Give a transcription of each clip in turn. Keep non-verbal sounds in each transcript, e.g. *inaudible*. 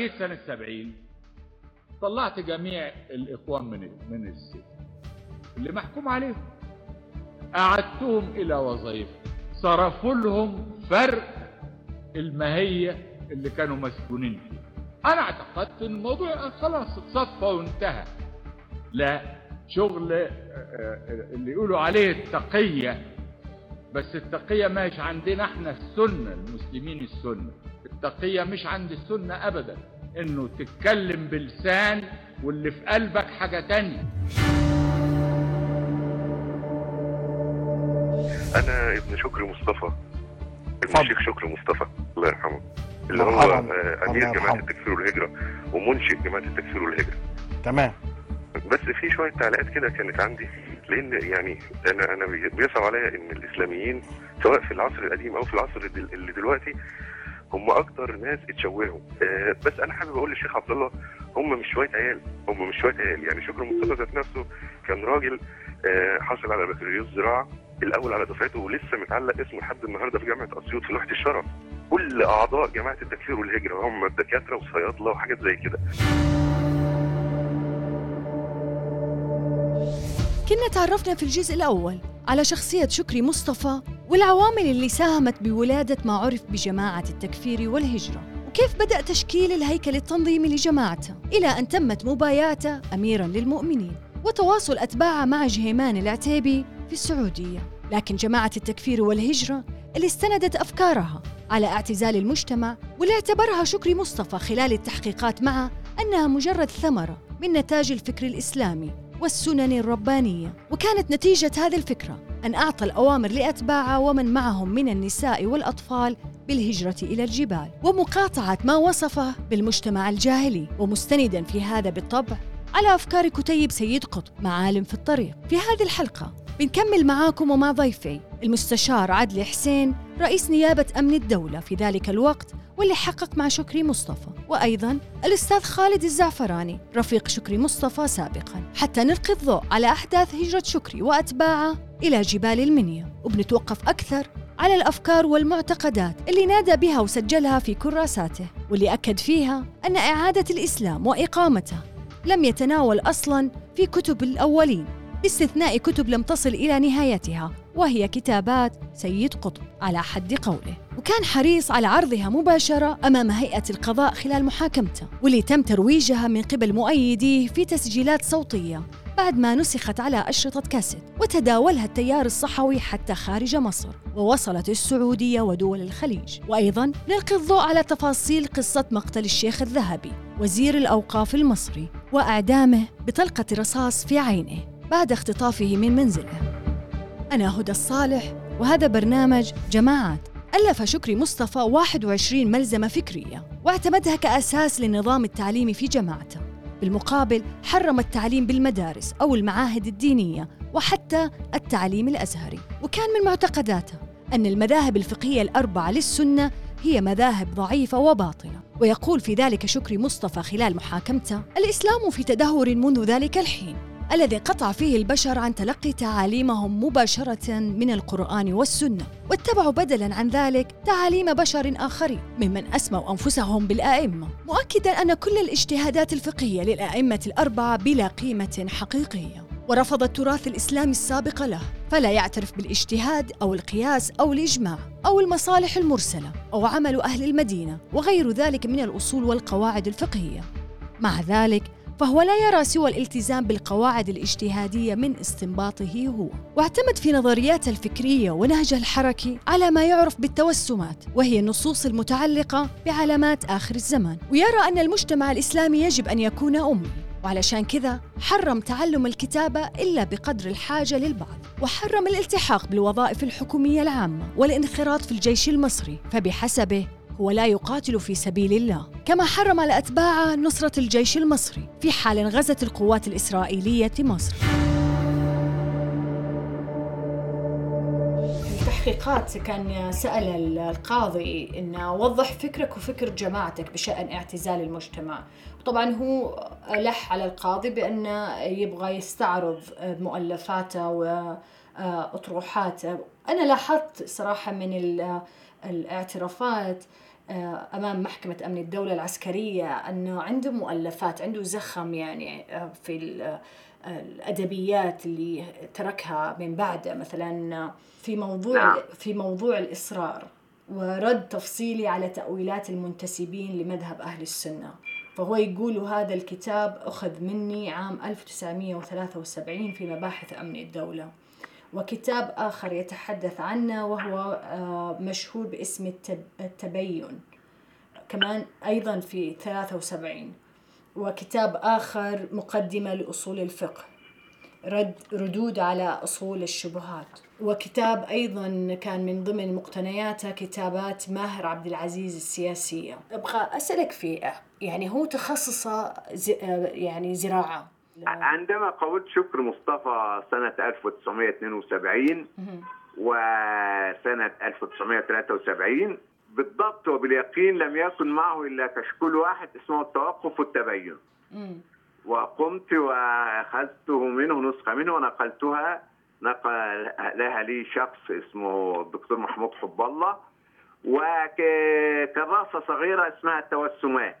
جيت سنة 70 طلعت جميع الإخوان من من السجن. اللي محكوم عليهم. أعدتهم إلى وظائف صرفوا لهم فرق الماهية اللي كانوا مسجونين فيه أنا اعتقدت إن الموضوع خلاص اتصفى وانتهى. لا شغل آه، آه، اللي يقولوا عليه التقية. بس التقية مش عندنا إحنا السنة المسلمين السنة. التقية مش عند السنة أبدا إنه تتكلم بلسان واللي في قلبك حاجة تانية. أنا ابن شكري مصطفى. ابن. الشيخ شكري مصطفى الله يرحمه. اللي هو جماعة يرحمه. التكفير والهجرة ومنشئ جماعة التكفير والهجرة. تمام. بس في شوية تعليقات كده كانت عندي لأن يعني أنا أنا بي- بيصعب عليا إن الإسلاميين سواء في العصر القديم أو في العصر اللي دلوقتي هم أكتر ناس اتشوهوا. آه، بس أنا حابب أقول للشيخ عبد الله هم مش شوية عيال هم مش شوية عيال. يعني شكري مصطفى ذات نفسه كان راجل آه، حاصل على بكالوريوس زراعة الأول على دفعته ولسه متعلق اسمه لحد النهارده في جامعة أسيوط في لوحة الشرف. كل أعضاء جماعة التكفير والهجرة هم دكاتره وصيادله وحاجات زي كده. كنا تعرفنا في الجزء الأول على شخصية شكري مصطفى والعوامل اللي ساهمت بولادة ما عرف بجماعة التكفير والهجرة. وكيف بدأ تشكيل الهيكل التنظيمي لجماعته إلى أن تمت مبايعته أميراً للمؤمنين وتواصل أتباعه مع جهيمان العتيبي في السعودية. لكن جماعة التكفير والهجرة اللي استندت أفكارها على اعتزال المجتمع واللي اعتبرها شكري مصطفى خلال التحقيقات معه أنها مجرد ثمرة من نتاج الفكر الإسلامي. والسنن الربانية. وكانت نتيجة هذه الفكرة أن أعطى الأوامر لأتباعه ومن معهم من النساء والأطفال بالهجرة إلى الجبال. ومقاطعة ما وصفه بالمجتمع الجاهلي. ومستندا في هذا بالطبع على أفكار كتيب سيد قطب معالم في الطريق. في هذه الحلقة بنكمل معاكم ومع ضيفي المستشار عدلي حسين رئيس نيابة أمن الدولة في ذلك الوقت واللي حقق مع شكري مصطفى وأيضا الأستاذ خالد الزعفراني رفيق شكري مصطفى سابقا. حتى نلقي الضوء على أحداث هجرة شكري وأتباعه إلى جبال المنيا. وبنتوقف أكثر على الأفكار والمعتقدات اللي نادى بها وسجلها في كراساته واللي أكد فيها أن إعادة الإسلام وإقامته لم يتناول أصلا في كتب الأولين. باستثناء كتب لم تصل إلى نهايتها وهي كتابات سيد قطب على حد قوله. وكان حريص على عرضها مباشرة أمام هيئة القضاء خلال محاكمته واللي تم ترويجها من قبل مؤيديه في تسجيلات صوتية بعد ما نسخت على أشرطة كاسيت. وتداولها التيار الصحوي حتى خارج مصر ووصلت السعودية ودول الخليج. وأيضا نلقي الضوء على تفاصيل قصة مقتل الشيخ الذهبي وزير الأوقاف المصري وأعدامه بطلقة رصاص في عينه. بعد اختطافه من منزله. أنا هدى الصالح وهذا برنامج جماعات. ألف شكري مصطفى 21 ملزمة فكرية. واعتمدها كأساس للنظام التعليمي في جماعته. بالمقابل حرم التعليم بالمدارس أو المعاهد الدينية وحتى التعليم الأزهري. وكان من معتقداته أن المذاهب الفقهية الأربعة للسنة هي مذاهب ضعيفة وباطلة. ويقول في ذلك شكري مصطفى خلال محاكمته الإسلام في تدهور منذ ذلك الحين. الذي قطع فيه البشر عن تلقي تعاليمهم مباشرة من القرآن والسنة واتبعوا بدلا عن ذلك تعاليم بشر آخرين ممن أسموا أنفسهم بالآئمة مؤكدا أن كل الاجتهادات الفقهية للآئمة الأربعة بلا قيمة حقيقية. ورفض التراث الإسلامي السابق له فلا يعترف بالاجتهاد أو القياس أو الإجماع أو المصالح المرسلة أو عمل أهل المدينة وغير ذلك من الأصول والقواعد الفقهية. مع ذلك فهو لا يرى سوى الالتزام بالقواعد الاجتهادية من استنباطه هو واعتمد في نظرياته الفكرية ونهجه الحركي على ما يعرف بالتوسمات وهي النصوص المتعلقة بعلامات آخر الزمان. ويرى أن المجتمع الإسلامي يجب أن يكون أمي. وعلشان كذا حرم تعلم الكتابة إلا بقدر الحاجة للبعض. وحرم الالتحاق بالوظائف الحكومية العامة والانخراط في الجيش المصري. فبحسبه هو لا يقاتل في سبيل الله. كما حرم على أتباعه نصرة الجيش المصري في حال غزت القوات الإسرائيلية مصر. التحقيقات كان سأل القاضي أن وضح فكرك وفكر جماعتك بشأن اعتزال المجتمع. طبعا هو لح على القاضي بأن يبغى يستعرض مؤلفاته وأطروحاته. أنا لاحظت صراحة من الاعترافات آه، أمام محكمة أمن الدولة العسكرية أنه عنده مؤلفات عنده زخم يعني آه، في آه، الأدبيات اللي تركها من بعده. مثلا في موضوع نعم. في موضوع الإصرار ورد تفصيلي على تأويلات المنتسبين لمذهب أهل السنة. فهو يقول هذا الكتاب أخذ مني عام 1973 في مباحث أمن الدولة. وكتاب آخر يتحدث عنه وهو آه، مشهور باسم التب- التبين. كمان أيضا في 73 وكتاب آخر مقدمة لأصول الفقه. رد ردود على أصول الشبهات. وكتاب أيضا كان من ضمن مقتنياته كتابات ماهر عبد العزيز السياسية. أبغى أسألك في يعني هو تخصصه ز- يعني زراعة. عندما قابلت شكر مصطفى سنة 1972 مهم. وسنة 1973 بالضبط وباليقين لم يكن معه إلا كشكول واحد اسمه التوقف والتبين. وقمت وأخذته منه نسخة منه ونقلتها نقل لها لي شخص اسمه الدكتور محمود حب الله وكراسه صغيرة اسمها التوسمات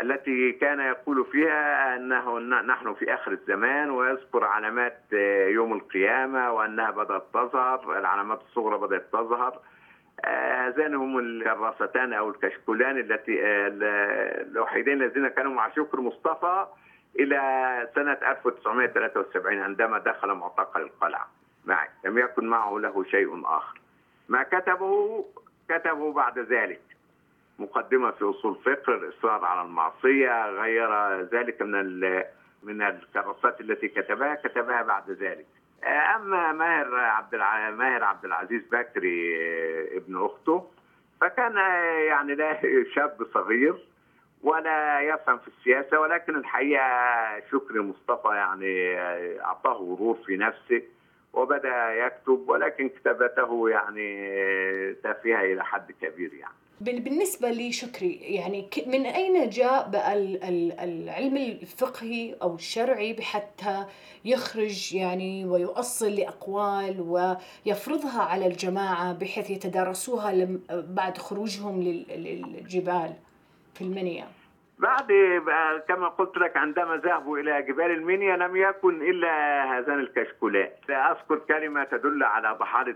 التي كان يقول فيها أنه نحن في آخر الزمان ويذكر علامات يوم القيامة وأنها بدأت تظهر العلامات الصغرى بدأت تظهر. آه، هذان هم الكراستان أو الكشكولان التي آه، الوحيدين الذين كانوا مع شكر مصطفى إلى سنة 1973 عندما دخل معتقل القلعة. معي. لم يكن معه له شيء آخر. ما كتبه كتبه بعد ذلك. مقدمة في أصول فقه الإصرار على المعصية غير ذلك من من الكراسات التي كتبها كتبها بعد ذلك أما ماهر عبد. ماهر عبد العزيز بكري ابن أخته فكان يعني لا *laughs* شاب صغير ولا يفهم في السياسة ولكن الحقيقة شكري مصطفى يعني أعطاه غرور في نفسه وبدأ يكتب ولكن كتابته يعني تافهة إلى حد كبير يعني. بال- بالنسبة لشكري يعني من أين جاء بقى ال- ال- العلم الفقهي أو الشرعي بحتى يخرج يعني ويؤصل لأقوال ويفرضها على الجماعة بحيث يتدارسوها بعد خروجهم لل- للجبال في المنيا؟ بعد كما قلت لك عندما ذهبوا إلى جبال المنيا لم يكن إلا هذان الكشكولات. أذكر كلمة تدل على ضحاله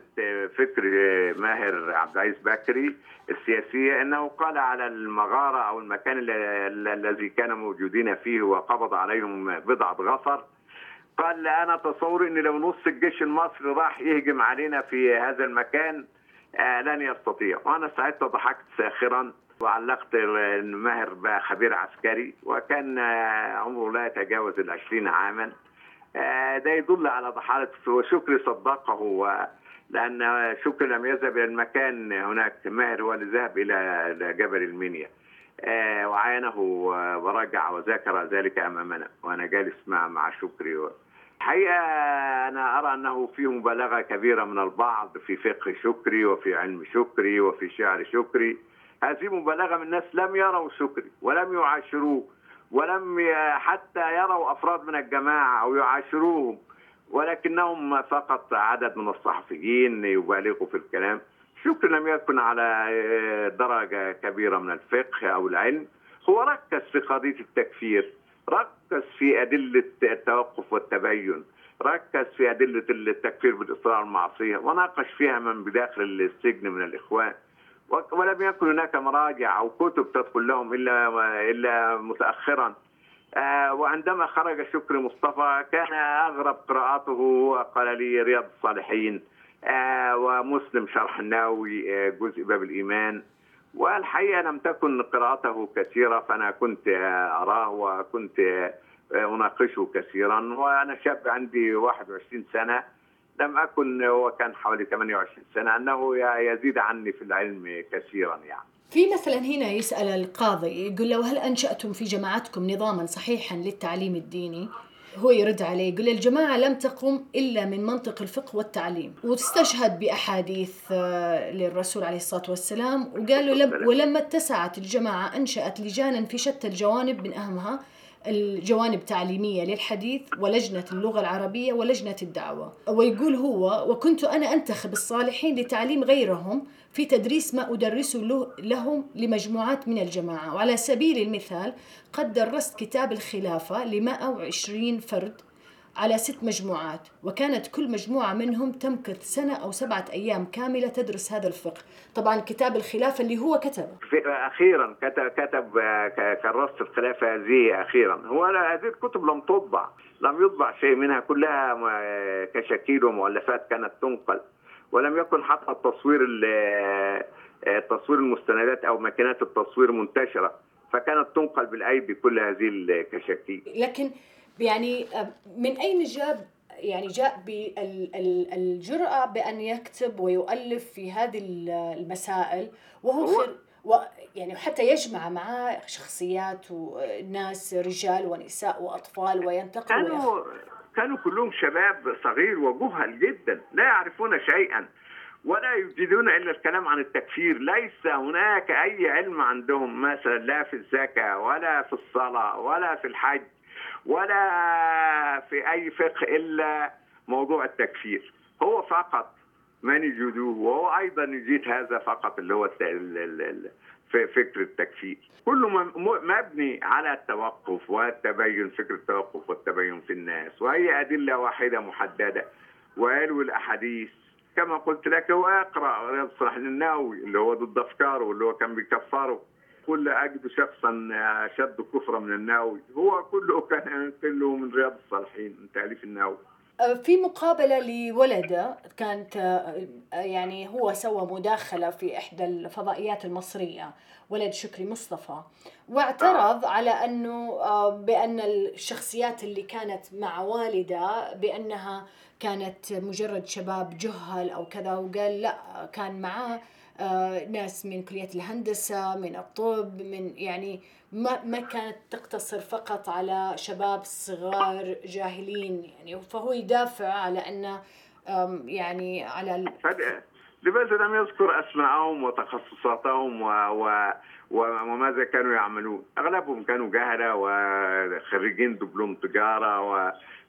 فكر ماهر عبد العزيز بكري السياسية إنه قال على المغارة أو المكان ال- ال- الذي كانوا موجودين فيه وقبض عليهم بضعه غفر قال أنا تصوري إن لو نص الجيش المصري راح يهجم علينا في هذا المكان آه، لن يستطيع. وأنا ساعتها ضحكت ساخرا. وعلقت ان ماهر بقى خبير عسكري وكان آه، عمره لا يتجاوز العشرين عاما. آه، ده يدل على ضحالة وشكري صدقه و- لأن شكري لم يذهب إلى المكان هناك ماهر هو اللي ذهب إلى جبل المنيا. آه، وعاينه ورجع وذكر ذلك أمامنا وأنا جالس مع مع شكري. الحقيقة أنا أرى أنه فيه مبالغة كبيرة من البعض في فقه شكري وفي علم شكري وفي شعر شكري. هذه مبالغة من الناس لم يروا شكري ولم يعاشروه ولم حتى يروا أفراد من الجماعة أو يعاشروهم ولكنهم فقط عدد من الصحفيين يبالغوا في الكلام. شكري لم يكن على آه، درجة كبيرة من الفقه أو العلم. هو ركز في قضية التكفير ركز في أدلة التوقف والتبين ركز في أدلة التكفير بالإصرار على المعصية وناقش فيها من بداخل السجن من الإخوان. و- ولم يكن هناك مراجع أو كتب تدخل لهم إلا إلا متأخرا. آه، وعندما خرج شكري مصطفى كان أغرب قراءته قال لي رياض الصالحين. آه، ومسلم شرح النووي آه، جزء باب الإيمان. والحقيقة لم تكن قراءته كثيرة فأنا كنت أراه وكنت أناقشه كثيرا. وأنا شاب عندي 21 سنة. لم أكن هو كان حوالي 28 سنة أنه يزيد عني في العلم كثيرا يعني. في مثلا هنا يسأل القاضي يقول له هل أنشأتم في جماعتكم نظاما صحيحا للتعليم الديني؟ هو يرد عليه يقول الجماعة لم تقم إلا من منطق الفقه والتعليم. وتستشهد بأحاديث آه، للرسول عليه الصلاة والسلام وقالوا لم ولما اتسعت الجماعة أنشأت لجانا في شتى الجوانب من أهمها الجوانب تعليمية للحديث ولجنة اللغة العربية ولجنة الدعوة. ويقول هو وكنت أنا أنتخب الصالحين لتعليم غيرهم في تدريس ما أدرسه له لهم لمجموعات من الجماعة. وعلى سبيل المثال قد درست كتاب الخلافة ل 120 فرد على ست مجموعات وكانت كل مجموعة منهم تمكث سنة أو سبعة أيام كاملة تدرس هذا الفقه. طبعا كتاب الخلافة اللي هو كتبه. في أخيرا كتب كتب آه، كرست الخلافة هذه أخيرا. هو هذه الكتب لم تطبع لم يطبع شيء منها كلها م- كشكيل ومؤلفات كانت تنقل ولم يكن حتى التصوير ال- آه، تصوير المستندات أو ماكينات التصوير منتشرة فكانت تنقل بالأيدي كل هذه الكشاكيل لكن يعني آه، من أين جاب يعني جاء بالجرأة بأن يكتب ويؤلف في هذه ال- المسائل وهو هو- خير و يعني حتى يجمع معاه شخصيات وناس رجال ونساء وأطفال وينتقل. كانوا كانوا كلهم شباب صغير وجهل جدا لا يعرفون شيئا ولا يجيدون إلا الكلام عن التكفير ليس هناك أي علم عندهم مثلا لا في الزكاة ولا في الصلاة ولا في الحج ولا في أي فقه إلا موضوع التكفير. هو فقط من يجيدوه وهو أيضا يجيد هذا فقط اللي هو فكر التكفير. كله مبني على التوقف والتبين فكر التوقف والتبين في الناس. وهي أدلة واحدة محددة. ويلوي الأحاديث كما قلت لك رياض الصالحين النووي اللي هو ضد أفكاره واللي هو كان بيكفره لا أجد شخصا أشد كفرا من النووي هو كله كان كله من رياض الصالحين من تأليف النووي آه، في مقابلة لولده كانت آه، يعني هو سوى مداخلة في إحدى الفضائيات المصرية ولد شكري مصطفى. واعترض على أنه آه، بأن الشخصيات اللي كانت مع والده بأنها كانت مجرد شباب جهل أو كذا وقال لا كان معاه آه، ناس من كلية الهندسة من الطب من يعني ما ما كانت تقتصر فقط على شباب صغار جاهلين يعني فهو يدافع على أم، يعني على لماذا لم يذكر أسماءهم وتخصصاتهم و... و... و- وماذا كانوا يعملون؟ أغلبهم كانوا جهلة وخريجين دبلوم تجارة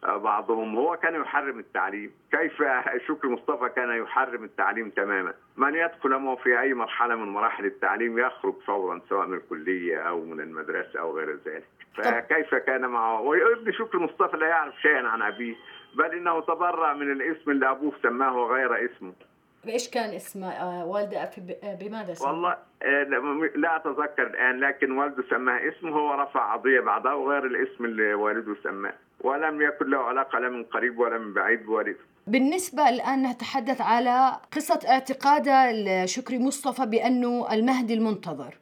وبعضهم هو كان يحرم التعليم. كيف *laughs* شكري مصطفى كان يحرم التعليم تماما؟ من يدخل معه في أي مرحلة من مراحل التعليم يخرج فورا سواء من الكلية أو من المدرسة أو غير ذلك. فكيف كان معه؟ وابن شكري مصطفى لا يعرف شيئا عن أبيه بل إنه تبرأ من الاسم اللي أبوه سماه غير اسمه. إيش كان اسمه؟ آه، والده ب- بماذا سمى؟ والله آه، لا- أتذكر الآن لكن والده سماه اسم هو رفع قضية بعدها وغير الاسم اللي والده سماه ولم يكن له علاقة لا من قريب ولا من بعيد بوالده. بالنسبة الآن نتحدث على قصة اعتقاد شكري مصطفى بأنه المهدي المنتظر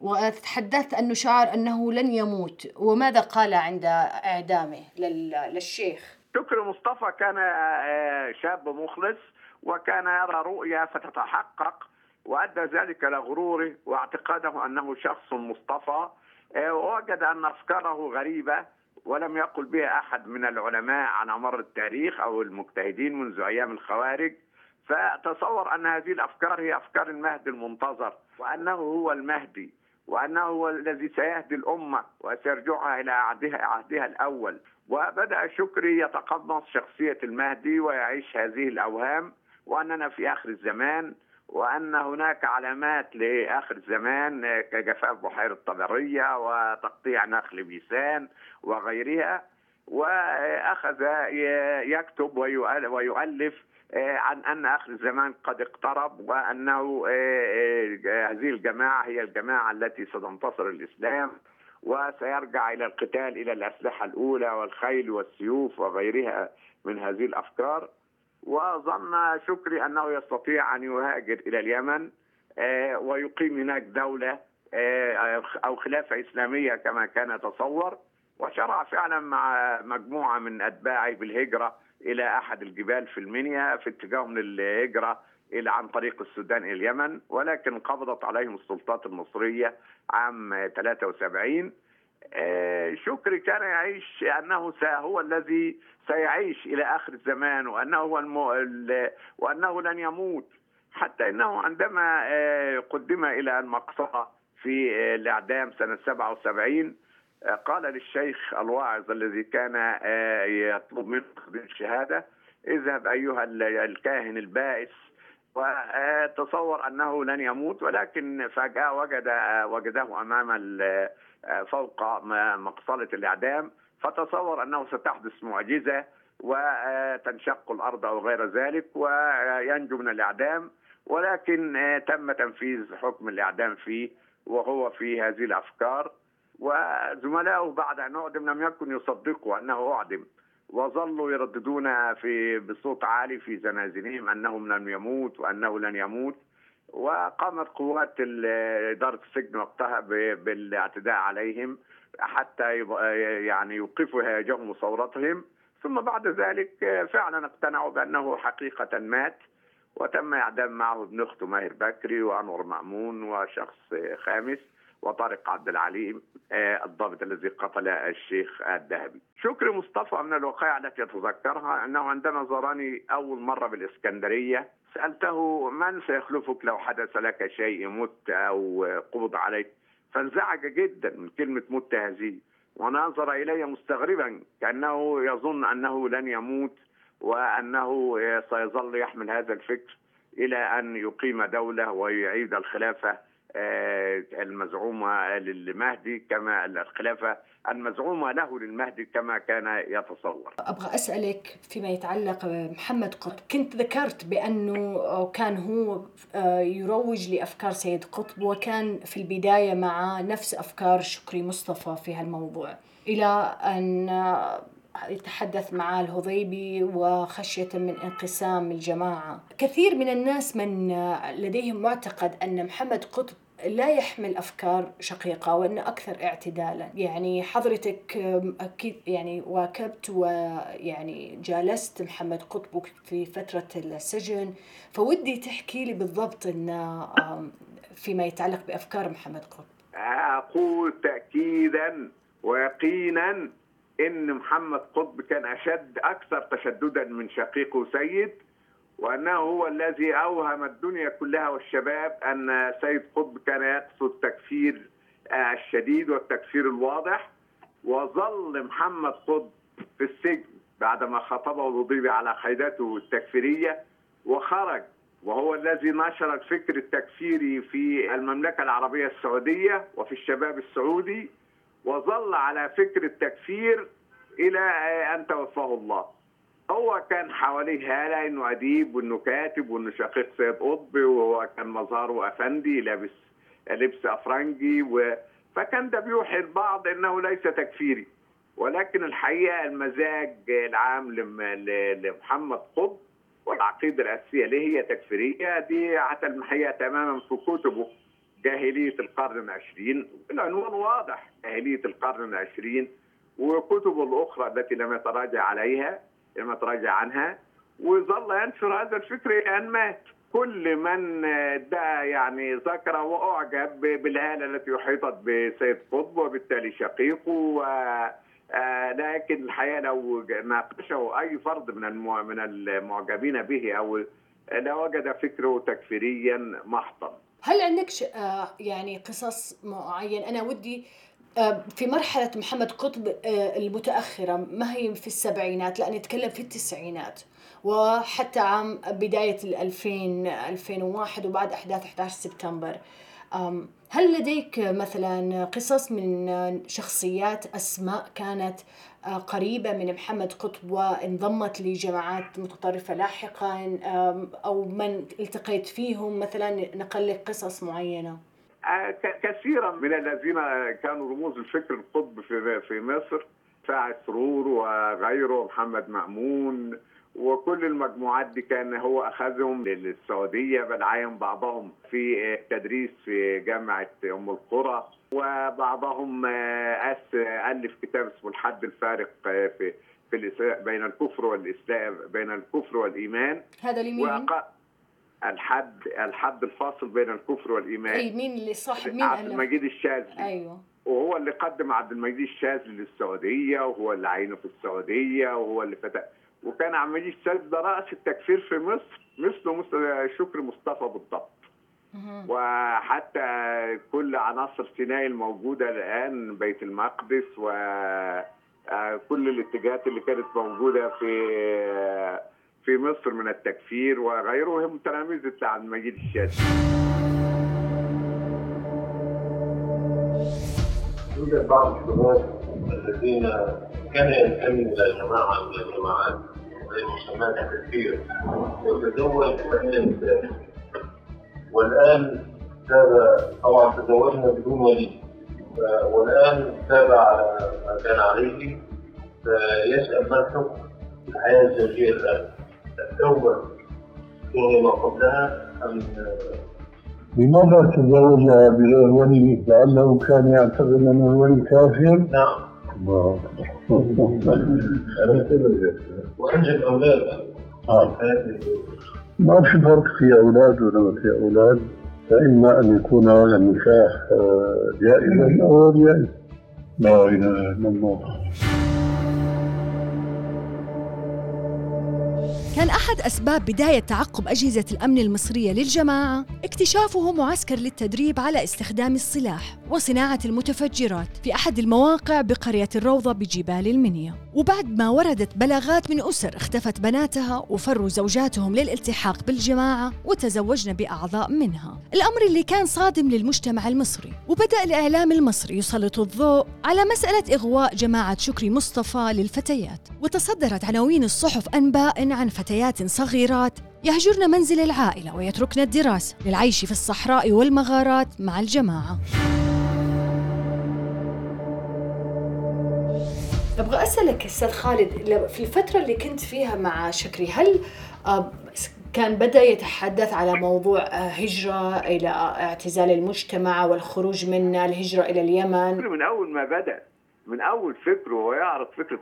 وتحدثت أنه شعر أنه لن يموت وماذا قال عند إعدامه لل- للشيخ؟ شكري مصطفى كان آه، شاب مخلص وكان يرى رؤيا فتتحقق وأدى ذلك لغروره واعتقاده أنه شخص مصطفى. آه، ووجد أن أفكاره غريبة ولم يقل بها أحد من العلماء على مر التاريخ أو المجتهدين منذ أيام الخوارج. فتصور أن هذه الأفكار هي أفكار المهدي المنتظر وأنه هو المهدي وأنه هو الذي سيهدي الأمة وسيرجعها إلى عهدها, عهدها الأول. وبدأ شكري يتقمص شخصية المهدي ويعيش هذه الأوهام. وأننا في آخر الزمان وأن هناك علامات لآخر الزمان كجفاف بحيرة طبرية وتقطيع نخل بيسان وغيرها. وأخذ يكتب ويؤل- ويؤلف آه، عن أن آخر الزمان قد اقترب وأنه آه، آه، هذه الجماعة هي الجماعة التي ستنتصر الإسلام وسيرجع إلى القتال إلى الأسلحة الأولى والخيل والسيوف وغيرها من هذه الأفكار. وظن شكري أنه يستطيع أن يهاجر إلى اليمن آه، ويقيم هناك دولة آه، أو خلافة إسلامية كما كان يتصور. وشرع فعلا مع مجموعة من أتباعه بالهجرة إلى أحد الجبال في المنيا في اتجاههم للهجرة إلى عن طريق السودان إلى اليمن ولكن قبضت عليهم السلطات المصرية عام 73 آه، شكري كان يعيش أنه س- هو الذي سيعيش إلى آخر الزمان وأنه هو الم... ال- وأنه لن يموت. حتى أنه عندما آه، قدم إلى المقصلة في آه، الإعدام سنة 77 آه، قال للشيخ الواعظ الذي كان آه، يطلب منه تقديم الشهادة اذهب أيها ال- الكاهن البائس وتصور أنه لن يموت ولكن فجأة وجد وجده أمام فوق مقصله الإعدام فتصور أنه ستحدث معجزة وتنشق الأرض أو غير ذلك وينجو من الإعدام ولكن تم تنفيذ حكم الإعدام فيه وهو في هذه الأفكار. وزملائه بعد أن أعدم لم يكن يصدقوا أنه أعدم وظلوا يرددون في بصوت عالي في زنازينهم انه لن يموت وأنه لن يموت. وقامت قوات إدارة السجن وقتها بالاعتداء عليهم حتى يعني يوقفوا هيجهم وثورتهم. ثم بعد ذلك فعلا اقتنعوا بأنه حقيقة مات وتم إعدام معه ابن اخته ماهر بكري وأنور مأمون وشخص خامس. وطارق عبد العليم آه، الضابط الذي قتل الشيخ الذهبي. شكري مصطفى من الوقائع التي يتذكرها أنه عندما زارني أول مرة بالإسكندرية سألته من سيخلفك لو حدث لك شيء مت أو قبض عليك فانزعج جدا من كلمة مت هذه ونظر إلي مستغربا كأنه يظن أنه لن يموت وأنه سيظل يحمل هذا الفكر إلى أن يقيم دولة ويعيد الخلافة آه، المزعومة للمهدي كما الخلافة المزعومة له للمهدي كما كان يتصور. أبغى أسألك فيما يتعلق بمحمد قطب كنت ذكرت بأنه كان هو آه، يروج لأفكار سيد قطب وكان في البداية مع نفس أفكار شكري مصطفى في هالموضوع إلى أن يتحدث مع الهضيبي وخشية من انقسام الجماعة كثير من الناس من لديهم معتقد أن محمد قطب لا يحمل أفكار شقيقة وأنه أكثر اعتدالا. يعني حضرتك آم، أكيد يعني واكبت ويعني جالست محمد قطب في فترة السجن. فودي تحكي لي بالضبط آم، فيما يتعلق بأفكار محمد قطب. أقول تاكيدا ويقينا إن محمد قطب كان أشد أكثر تشددا من شقيقه سيد. وأنه هو الذي أوهم الدنيا كلها والشباب أن سيد قطب كان يقصد التكفير آه، الشديد والتكفير الواضح. وظل محمد قطب في السجن بعدما خطبه الهضيبي على قيدته التكفيرية وخرج. وهو الذي نشر الفكر التكفيري في المملكة العربية السعودية وفي الشباب السعودي. وظل على فكر التكفير إلى أن توفاه الله. هو كان حواليه هالة إنه أديب وإنه كاتب وإنه شقيق سيد قطب وهو كان مظهره أفندي لابس لبس أفرنجي و... فكان ده بيوحي البعض إنه ليس تكفيري. ولكن الحقيقة المزاج العام لمحمد قطب والعقيدة الأساسية اللي هي تكفيرية؟ دي هتلمحيها تماما في كتبه جاهلية القرن العشرين. العنوان واضح جاهلية القرن العشرين وكتبه الأخرى التي لم يتراجع عليها. لم يتراجع عنها. وظل ينشر هذا الفكر إلى أن مات. كل من ده يعني ذكر وأعجب بالهالة التي أحيطت بسيد قطب وبالتالي شقيقه و آه، لكن الحقيقة لو ناقشه أي فرد من من المعجبين به أو لوجد فكره تكفيريا محضا. هل عندك. آه يعني قصص معين؟ أنا ودي آه في مرحلة محمد قطب آه المتأخرة ما هي في السبعينات؟ لا نتكلم في التسعينات وحتى عام بداية ال 2000 2001 وبعد أحداث 11 سبتمبر. هل لديك مثلا قصص من شخصيات أسماء كانت آه، قريبة من محمد قطب وانضمت لجماعات متطرفة لاحقا؟ أو من التقيت فيهم؟ مثلا نقل لك قصص معينة. كثيرا من الذين كانوا رموز الفكر القطب في في مصر سعد سرور وغيره محمد مأمون وكل المجموعات دي كان هو أخذهم للسعودية بل عين بعضهم في التدريس في جامعة أم القرى وبعضهم آه، أس ألف كتاب اسمه الحد الفارق آه، في في الإسلام بين الكفر والاسلام بين الكفر والإيمان هذا لمين؟ وق- الحد الحد الفاصل بين الكفر والإيمان. أي مين اللي صاحب مين عبد؟ المجيد الشاذلي. أيوه. وهو اللي قدم عبد المجيد الشاذلي للسعودية وهو اللي عينه في السعودية وهو اللي فتح. وكان عبد المجيد الشاذلي ده رأس التكفير في مصر مثله مثل شكري مصطفى بالضبط. وحتى كل عناصر سيناء الموجودة الآن بيت المقدس و آه، كل الاتجاهات اللي كانت موجودة في في مصر من التكفير وغيرهم تلاميذ عبد المجيد الشاذلي. يوجد بعض الشباب الذين كان ينتمي إلى جماعة من الجماعات زي مسمات التكفير وتزوج فتاه والآن تاب طبعا تزوجنا بدون ولي والآن تاب على ما كان عليه فيسأل ما الحكم في الحياة الزوجية الآن؟ التوبه فيما قبلها ام لماذا تزوجها بغير ولي؟ لأنه كان يعتقد أن الولي كافر؟ نعم. الله. وأنجب أولاد. آه. ما في فرق في أولاد ولا في أولاد. فإما أن يكون النكاح آه، جائزا أو غير جائز. لا إله إلا الله. كان أحد أسباب بداية تعقب أجهزة الأمن المصرية للجماعة اكتشافه معسكر للتدريب على استخدام السلاح وصناعة المتفجرات في أحد المواقع بقرية الروضة بجبال المنيا. وبعد ما وردت بلاغات من أسر اختفت بناتها وفروا زوجاتهم للالتحاق بالجماعة وتزوجن بأعضاء منها. الأمر اللي كان صادم للمجتمع المصري. وبدأ الإعلام المصري يسلط الضوء على مسألة إغواء جماعة شكري مصطفى للفتيات. وتصدرت عناوين الصحف أنباء عن فتيات صغيرات يهجرن منزل العائلة ويتركن الدراسة للعيش في الصحراء والمغارات مع الجماعة. أبغى أسألك أستاذ خالد في الفترة اللي كنت فيها مع شكري هل آه، كان بدأ يتحدث على موضوع آه، هجرة إلى اعتزال المجتمع والخروج منه الهجرة إلى اليمن؟ من أول ما بدأ من أول فكره هو يعرض فكرة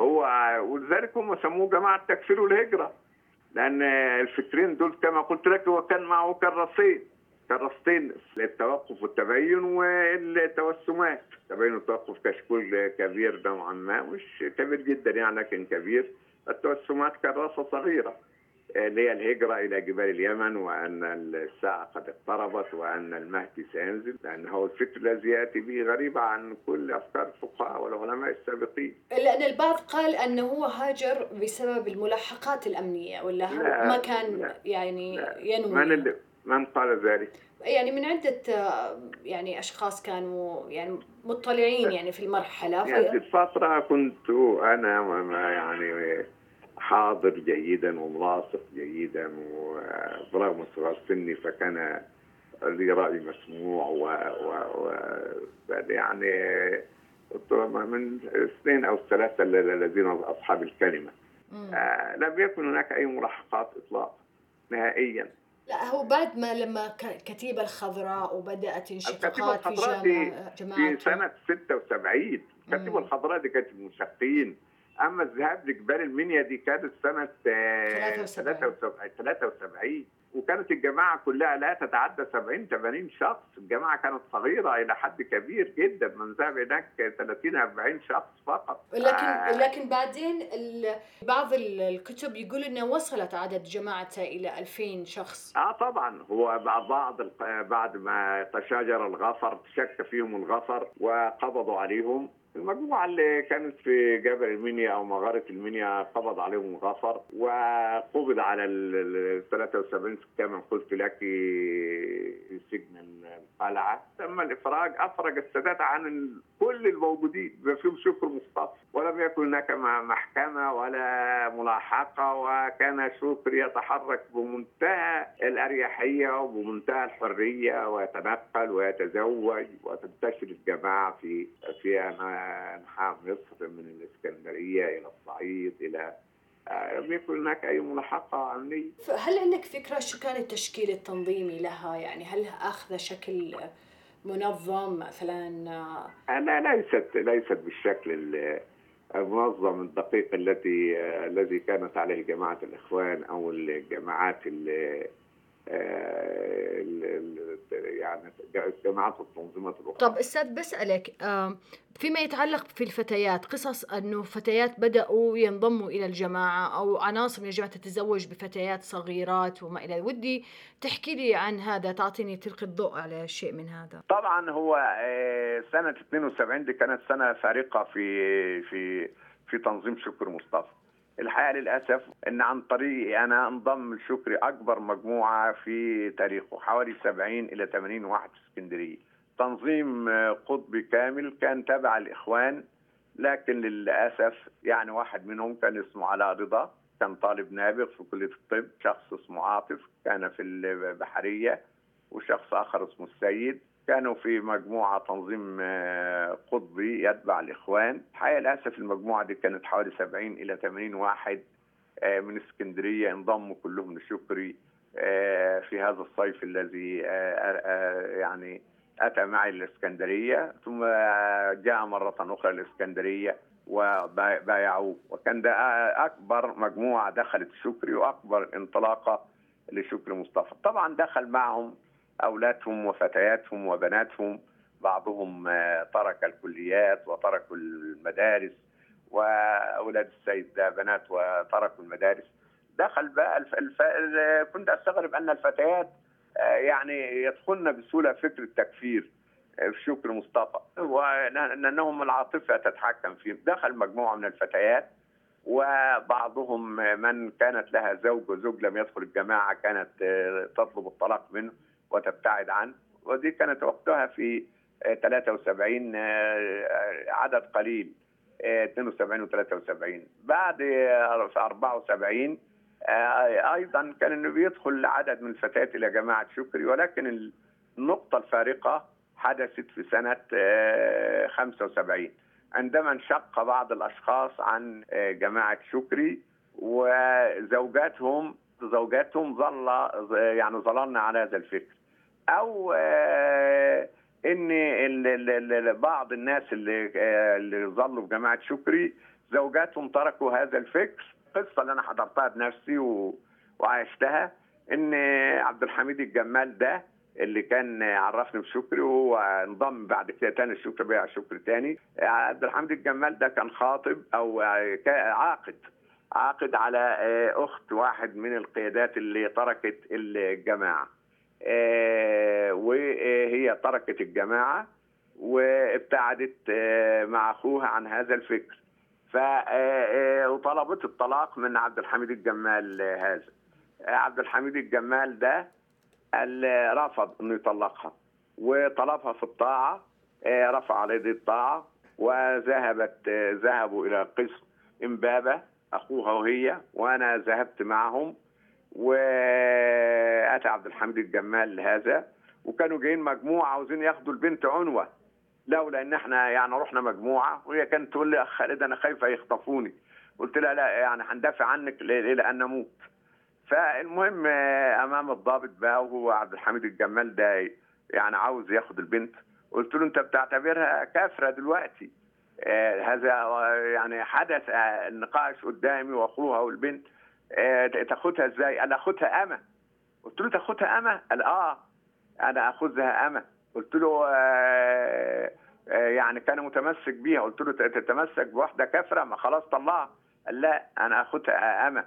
هو ولذلك هم سموه جماعة تكفير والهجره لأن الفكرين دول كما قلت لك هو كان معه كراسين كراستين التوقف والتبين والتوسمات. التبين والتوقف كشكول كبير نوعا ما. مش كبير جدا يعني لكن كبير. التوسمات كراسة صغيرة. اللي هي الهجرة إلى جبال اليمن وأن الساعة قد اقتربت وأن المهدي سينزل لأن هو الفكر الذي يأتي به غريب عن كل أفكار الفقهاء والعلماء السابقين لأن البعض قال أنه هو هاجر بسبب الملاحقات الأمنية ولا هو ما كان لا، يعني لا. ينوي من اللي من قال ذلك؟ يعني من عدة آه، يعني أشخاص كانوا يعني مطلعين يعني في المرحلة يعني في الفترة كنت أنا يعني حاضر جيدا وملاصق جيدا وبرغم صغر سني فكان لي رأي مسموع و, و, و يعني من اثنين أو ثلاثة الذين أصحاب الكلمة. آه لم يكن هناك أي ملاحقات إطلاقا نهائيا. لا هو بعد ما لما الكتيبه الخضراء وبدأت انشقاقات في جامعه في جماعة سنة 76 الكتيبة الخضراء دي كانت المشقين أما الذهاب لجبال المنيا دي كانت سنة آه، 73. 73 وكانت الجماعة كلها لا تتعدى 70 80 شخص. الجماعة كانت صغيرة إلى حد كبير جدا. من ذهب هناك 30 40 شخص فقط. لكن آه، لكن بعدين ال- بعض ال- الكتب يقول إنه وصلت عدد جماعته إلى 2000 شخص. آه طبعا. هو بعض بعد ما تشاجر الغفر شك فيهم الغفر وقبضوا عليهم. المجموعة اللي كانت في جبل المنيا أو مغارة المنيا قبض عليهم الغفر وقبض على ال ال- 73 كما قلت لك في سجن القلعة. تم الإفراج أفرج السادات عن كل الموجودين بما فيهم شكر مصطفى ولم يكن هناك محكمة ولا ملاحقة وكان شكري يتحرك بمنتهى الأريحية وبمنتهى الحرية ويتنقل ويتزوج وتنتشر الجماعة في في أنحاء مصر من الإسكندرية إلى الصعيد إلى آه، لم يكن هناك أي ملاحقة أمنية فهل عندك فكرة شو كان التشكيل التنظيمي لها؟ يعني هل أخذ شكل منظم مثلا؟ لا ليست ليست بالشكل ال- المنظم الدقيق التي الذي كانت عليه جماعة الإخوان أو الجماعات ال يعني جماعات التنظيمات الأخرى. طب أستاذ بسألك فيما يتعلق في الفتيات قصص أنه فتيات بدأوا ينضموا إلى الجماعة أو عناصر من الجماعة تتزوج بفتيات صغيرات وما إلى ودي تحكي لي عن هذا تعطيني تلقي الضوء على شيء من هذا. طبعا هو آه، سنة 72 دي كانت سنة فارقة في في في تنظيم شكر مصطفى. الحقيقة للأسف إن عن طريقي أنا انضم لشكري أكبر مجموعة في تاريخه حوالي 70 إلى 80 واحد في اسكندرية. تنظيم قطبي كامل كان تبع الإخوان لكن للأسف يعني واحد منهم كان اسمه علاء رضا كان طالب نابغ في كلية الطب شخص اسمه عاطف كان في البحرية وشخص آخر اسمه السيد. كانوا في مجموعة تنظيم آه، قطبي يتبع الإخوان. الحقيقة للأسف المجموعة دي كانت حوالي 70 إلى 80 واحد آه، من اسكندرية. انضموا كلهم لشكري آه، في هذا الصيف الذي يعني أتى معي الاسكندريه ثم جاء مرة أخرى الاسكندريه وبايعوه وكان ده أكبر مجموعة دخلت شكري وأكبر انطلاقة لشكري مصطفى. طبعا دخل معهم أولادهم وفتياتهم وبناتهم بعضهم آه، ترك الكليات وتركوا المدارس وأولاد السيد ده بنات وتركوا المدارس. دخل بقى الف... الف... ال- كنت أستغرب أن الفتيات آه، يعني يدخلن بسهولة فكر التكفير آه، في شكر مصطفى وانهم العاطفة تتحكم فيهم. دخل مجموعة من الفتيات وبعضهم من كانت لها زوج وزوج لم يدخل الجماعة كانت تطلب الطلاق منه. وتبتعد عنه. ودي كانت وقتها في آه، 73 آه، عدد قليل آه، 72 و 73 بعد آه، في 74 آه، أيضا كان إنه بيدخل عدد من الفتيات إلى جماعة شكري ولكن النقطة الفارقة حدثت في سنة آه، 75 عندما انشق بعض الأشخاص عن آه، جماعة شكري وزوجاتهم زوجاتهم ظل يعني ظللنا على هذا الفكر أو آه، إن بعض الناس اللي آه، اللي ظلوا في جماعة شكري زوجاتهم تركوا هذا الفكر القصة اللي أنا حضرتها بنفسي. وعشتها إن عبد الحميد الجمال ده اللي كان عرفني بشكري وهو انضم بعد كده تاني الشكر بيع شكر تاني عبد الحميد الجمال ده كان خاطب أو كا- عاقد عاقد على آه، أخت واحد من القيادات اللي تركت الجماعة. آه، وهي تركت الجماعة وابتعدت آه، مع أخوها عن هذا الفكر. وطلبت الطلاق من عبد الحميد الجمال هذا. عبد الحميد الجمال ده رفض إنه يطلقها. وطلبها في الطاعة رفع عليه الطاعة وذهبت ذهبوا إلى قسم إمبابة. أخوها وهي وأنا ذهبت معهم وأتى عبد الحميد الجمال هذا وكانوا جايين مجموعة عاوزين ياخدوا البنت عنوة. لولا إن إحنا يعني رحنا مجموعة وهي كانت تقول لي خالد أنا خايفة يخطفوني. قلت لها لا يعني هندافع عنك ل- إلى أن نموت فالمهم آه، أمام الضابط بقى وهو عبد الحميد الجمال ده يعني عاوز ياخد البنت. قلت له أنت بتعتبرها كافرة دلوقتي. هذا آه، يعني حدث آه، النقاش قدامي وأخوها والبنت. آه، تاخدها إزاي؟ قال اخدها اما قلت له تاخدها اما؟ قال آه. أنا أخذها اما قلت له آه، آه، يعني كان متمسك بيها. قلت له تتمسك بواحدة كافرة؟ ما خلاص طلعها. قال لا أنا أخدها اما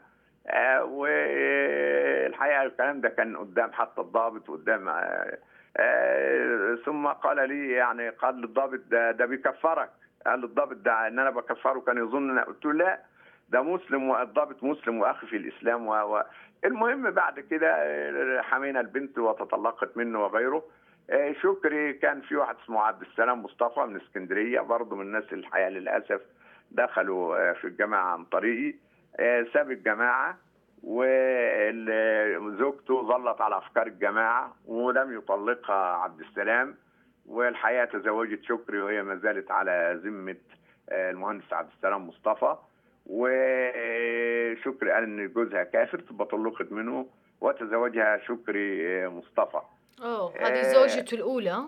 آه، والحقيقة الكلام ده كان قدام حتى الضابط قدام آه، آه، ثم قال لي يعني قال للضابط ده ده بيكفرك. قال للضابط ده ان أنا بكفره كان يظن إن- قلت له لا ده مسلم والضابط مسلم واخي في الإسلام و... و... المهم بعد كده آه، حمينا البنت وتطلقت منه وغيره. آه، شكري كان في واحد اسمه عبد السلام مصطفى من اسكندرية برضه من الناس الحقيقة للأسف دخلوا آه، في الجماعة عن طريقي. ساب الجماعة وزوجته ظلت على أفكار الجماعة ولم يطلقها عبد السلام. والحقيقة تزوجت شكري وهي ما زالت على ذمة آه، المهندس عبد السلام مصطفى. وشكري قال أن جوزها كافر تبقى طلقت منه وتزوجها شكري آه، مصطفى. آه. هذه زوجته الأولى؟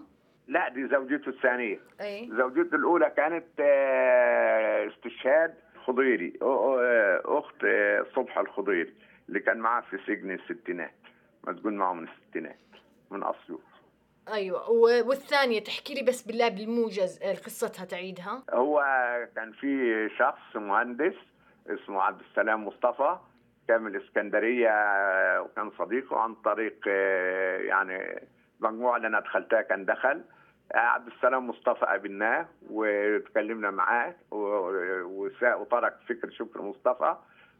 لا دي زوجته الثانية. أي. زوجته الأولى كانت آه، استشهاد خضيري أخت صبحى الخضيري اللي كان معاه في سجن الستينات مسجون معه من الستينات من أسيوط. أيوه. و- والثانية تحكي لي بس بالله بالموجز آه، قصتها تعيدها. هو كان في شخص مهندس اسمه عبد السلام مصطفى كان من الاسكندريه آه، وكان صديقه عن طريق آه، يعني المجموعه اللي أنا دخلتها كان دخل. عبد السلام مصطفى قابلناه وتكلمنا معاه و- وترك فكر شكر مصطفى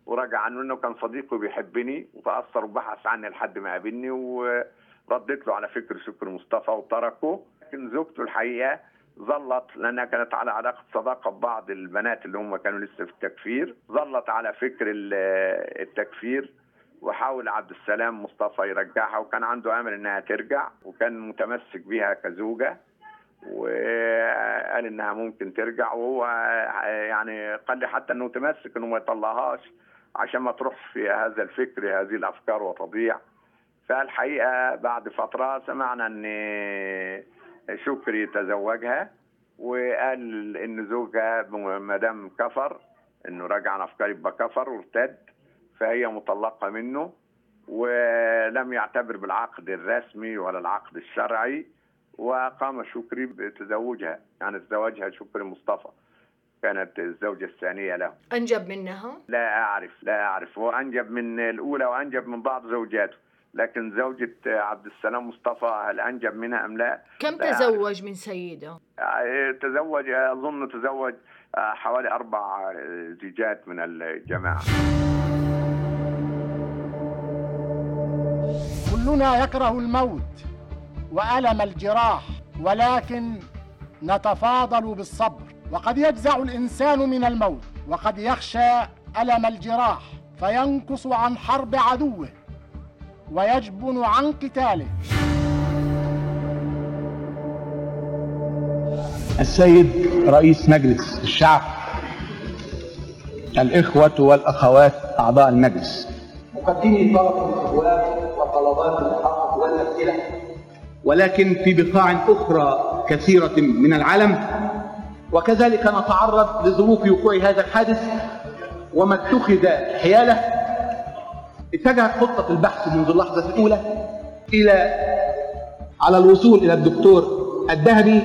ورجع عنه إنه كان صديقي وبيحبني وتأثر وبحث عني لحد ما قابلني ورديت له على فكر شكر مصطفى وتركه لكن زوجته الحقيقة ظلت لأنها كانت على علاقة صداقة ببعض البنات اللي هم كانوا لسه في التكفير. ظلت على فكر ال- التكفير وحاول عبد السلام مصطفى يرجعها وكان عنده أمل إنها ترجع وكان متمسك بيها كزوجة وقال إنها ممكن ترجع وهو يعني قال لي حتى إنه متمسك إنه ما يطلعهاش عشان ما تروح في هذا الفكر هذه الأفكار وتضيع فالحقيقة بعد فترة سمعنا إن شكري تزوجها وقال إن زوجها ما دام كفر إنه رجع عن افكار يبقى كفر وارتد فهي مطلقة منه ولم يعتبر بالعقد الرسمي ولا العقد الشرعي وقام شكري بتزوجها يعني تزوجها شكري مصطفى كانت الزوجة الثانية له. أنجب منها؟ لا أعرف لا أعرف. هو أنجب من الأولى وأنجب من بعض زوجاته. لكن زوجة عبد السلام مصطفى هل أنجب منها أم لا. كم تزوج من سيدة؟ آه، تزوج أظن تزوج آه، حوالي أربع آه، زيجات من الجماعة. كلنا يكره الموت وألم الجراح ولكن نتفاضل بالصبر. وقد يجزع الإنسان من الموت وقد يخشى ألم الجراح فينكص عن حرب عدوه. ويجبن عن قتاله. السيد رئيس مجلس الشعب الإخوة والأخوات أعضاء المجلس. مقدمي طلب الإخوان وطلبات الحق والأسئلة. ولكن في بقاع أخرى كثيرة من العالم وكذلك نتعرض لظروف وقوع هذا الحادث وما اتخذ حيالة اتجهت خطة البحث منذ اللحظة الأولى إلى على الوصول إلى الدكتور الذهبي.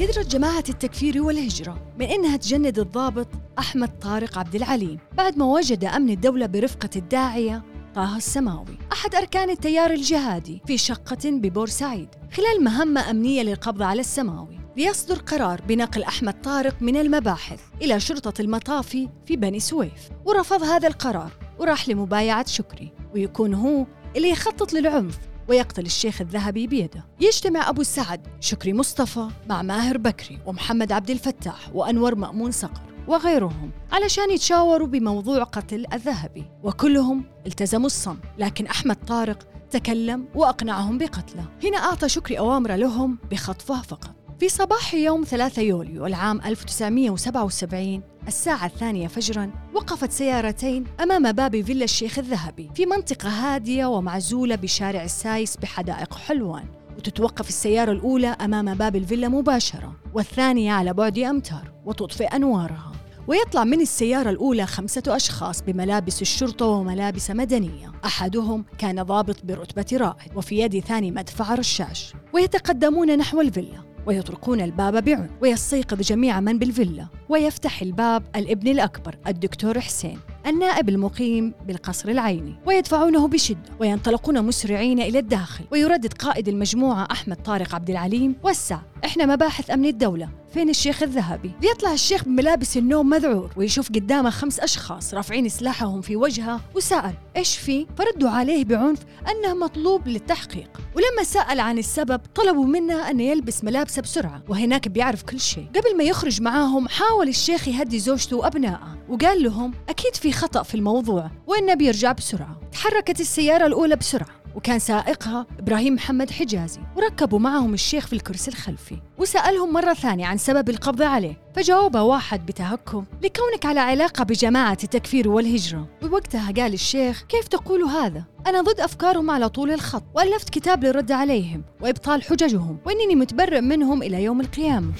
قدرت جماعة التكفير والهجرة من إنها تجند الضابط أحمد طارق عبد العليم بعد ما وجد أمن الدولة برفقة الداعية طه السماوي. أحد أركان التيار الجهادي في شقة ببورسعيد خلال مهمة أمنية للقبض على السماوي. ليصدر قرار بنقل أحمد طارق من المباحث إلى شرطة المطافي في بني سويف. ورفض هذا القرار وراح لمبايعة شكري ويكون هو اللي يخطط للعنف ويقتل الشيخ الذهبي بيده. يجتمع أبو السعد شكري مصطفى مع ماهر بكري ومحمد عبد الفتاح وأنور مأمون صقر. وغيرهم علشان يتشاوروا بموضوع قتل الذهبي. وكلهم التزموا الصمت لكن أحمد طارق تكلم وأقنعهم بقتله. هنا أعطى شكري أوامر لهم بخطفه فقط. في صباح يوم 3 يوليو العام 1977 الساعة الثانية فجرا وقفت سيارتين أمام باب فيلا الشيخ الذهبي في منطقة هادية ومعزولة بشارع السايس بحدائق حلوان. وتتوقف السيارة الأولى أمام باب الفيلا مباشرة والثانية على بعد أمتار وتطفئ أنوارها. ويطلع من السيارة الأولى خمسة أشخاص بملابس الشرطة وملابس مدنية. أحدهم كان ضابط برتبة رائد وفي يد ثاني مدفع رشاش. ويتقدمون نحو الفيلا ويطرقون الباب بعنف ويستيقظ جميع من بالفيلا. ويفتح الباب الابن الأكبر الدكتور حسين. النائب المقيم بالقصر العيني ويدفعونه بشدة وينطلقون مسرعين إلى الداخل ويردد قائد المجموعة أحمد طارق عبد العليم وسع إحنا مباحث أمن الدولة. فين الشيخ الذهبي؟ بيطلع الشيخ بملابس النوم مذعور ويشوف قدامه خمس أشخاص رافعين سلاحهم في وجهه وسأل إيش في؟ فردوا عليه بعنف أنه مطلوب للتحقيق. ولما سأل عن السبب طلبوا منه أنه يلبس ملابسه بسرعة وهناك بيعرف كل شيء. قبل ما يخرج معاهم حاول الشيخ يهدي زوجته وأبنائه وقال لهم أكيد في خطأ في الموضوع وإنه بيرجع بسرعة. تحركت السيارة الأولى بسرعة. وكان سائقها إبراهيم محمد حجازي وركبوا معهم الشيخ في الكرسي الخلفي. وسألهم مرة ثانية عن سبب القبض عليه فجاوب واحد بتهكم لكونك على علاقة بجماعة التكفير والهجرة. ووقتها قال الشيخ كيف تقول هذا؟ أنا ضد أفكارهم على طول الخط وألفت كتاب للرد عليهم وإبطال حججهم وإنني متبرئ منهم إلى يوم القيامة.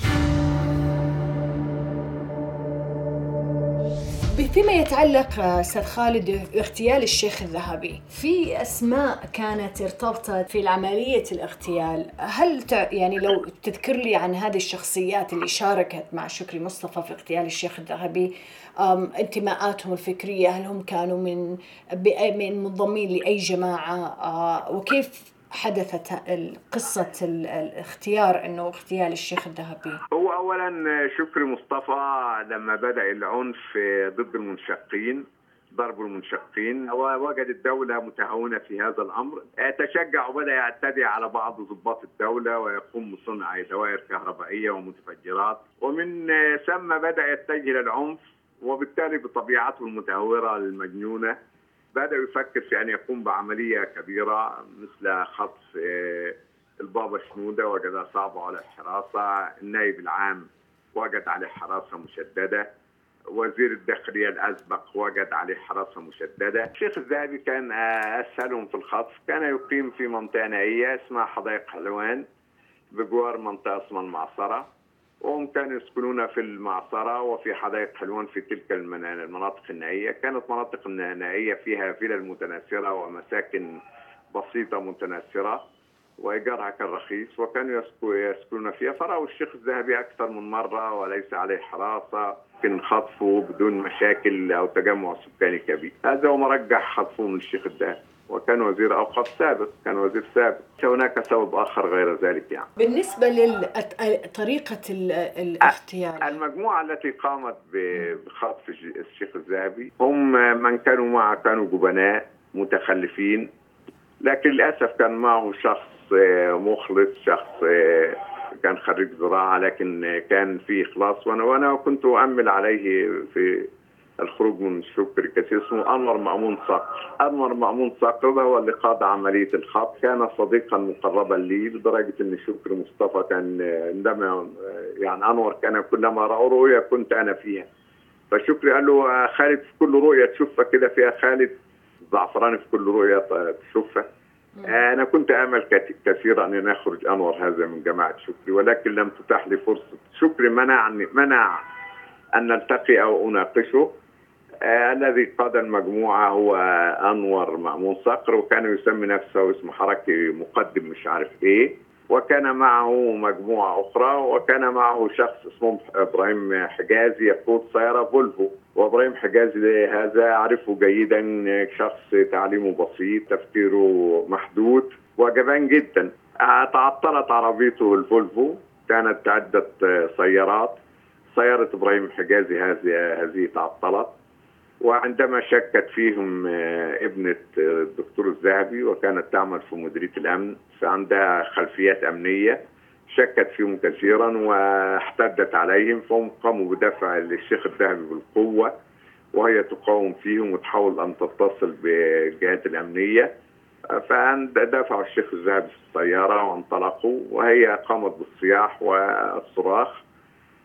فيما يتعلق أستاذ خالد باغتيال الشيخ الذهبي في أسماء كانت ارتبطت في عمليه الاغتيال؟ هل تع... يعني لو تذكر لي عن هذه الشخصيات اللي شاركت مع شكري مصطفى في اغتيال الشيخ الذهبي انتماءاتهم الفكرية هل هم كانوا من من منضمين لأي جماعة؟ آه، وكيف حدثت ال- الاختيار إنه اغتيال الشيخ الذهبي. هو اولا شكري مصطفى لما بدأ العنف ضد المنشقين ضرب المنشقين. ووجد الدولة متهاونة في هذا الأمر. تشجع وبدأ يعتدي على بعض ضباط الدولة ويقوم بصنع دوائر كهربائية ومتفجرات. ومن ثم بدأ يتجه للعنف وبالتالي بطبيعته المتهورة المجنونة بدأ يفكر في أن يقوم بعملية كبيرة مثل خطف البابا شنودة وجدها صعبة على الحراسة النائب العام وجد عليه حراسة مشددة وزير الداخلية الأسبق وجد عليه حراسة مشددة. الشيخ الذهبي كان أسهلهم في الخطف. كان يقيم في منطقة نائية اسمها حدائق حلوان بجوار منطقة اسمها المعصرة. وهم كانوا يسكنون في المعصرة وفي حدائق حلوان في تلك المناطق النائية كانت مناطق نائية فيها فيلا متناثرة ومساكن بسيطة متناثرة وإيجارها كان رخيص وكانوا يسكنون فيها. فرأوا الشيخ الذهبي أكثر من مرة وليس عليه حراسة يمكن خطفه بدون مشاكل أو تجمع سكاني كبير. هذا هو مرجح خطفه من الشيخ الذهبي. وكان وزير اوقاف سابق كان وزير سابق. هناك سبب آخر غير ذلك يعني. بالنسبة لطريقه الاغتيال المجموعة التي قامت بخطف الشيخ الذهبي هم من كانوا معه كانوا جبناء متخلفين لكن للأسف كان معه شخص مخلص شخص كان خريج زراعة لكن كان في إخلاص. وأنا وأنا كنت أؤمل عليه في الخروج من شكر كثير. اسمه أنور مأمون صقر. أنور مأمون صقر ده هو اللي قاد عملية الخط. كان صديقا مقربا لي لدرجه إن شكر مصطفى كان عندما يعني أنور كان كلما رأى رؤيا كنت أنا فيها. فشكري قال له خالد في كل رؤية تشوفها كده فيها خالد. زعفراني في كل رؤية تشوفها. أنا كنت أمل كثيرا أن يخرج أنور هذا من جماعة شكري ولكن لم تتاح لي فرصة. شكري منعني منع أن نلتقي أو أناقشه. آه الذي قاد المجموعة هو أنور مأمون صقر وكان يسمي نفسه اسم حركي مقدم مش عارف إيه. وكان معه مجموعة أخرى وكان معه شخص اسمه إبراهيم حجازي يقود سيارة فولفو. وإبراهيم حجازي هذا أعرفه جيدا شخص تعليمه بسيط تفكيره محدود وجبان جدا. تعطلت عربيته الفولفو كانت عدة سيارات. سيارة إبراهيم حجازي هذه هذه تعطلت. وعندما شكت فيهم ابنة الدكتور الذهبي وكانت تعمل في مديرية الأمن فعندها خلفيات أمنية شكت فيهم كثيرا واحتدت عليهم فهم قاموا بدفع الشيخ الذهبي بالقوة وهي تقاوم فيهم وتحاول أن تتصل بالجهات الأمنية. فدفعوا الشيخ الذهبي في السيارة وانطلقوا وهي قامت بالصياح والصراخ.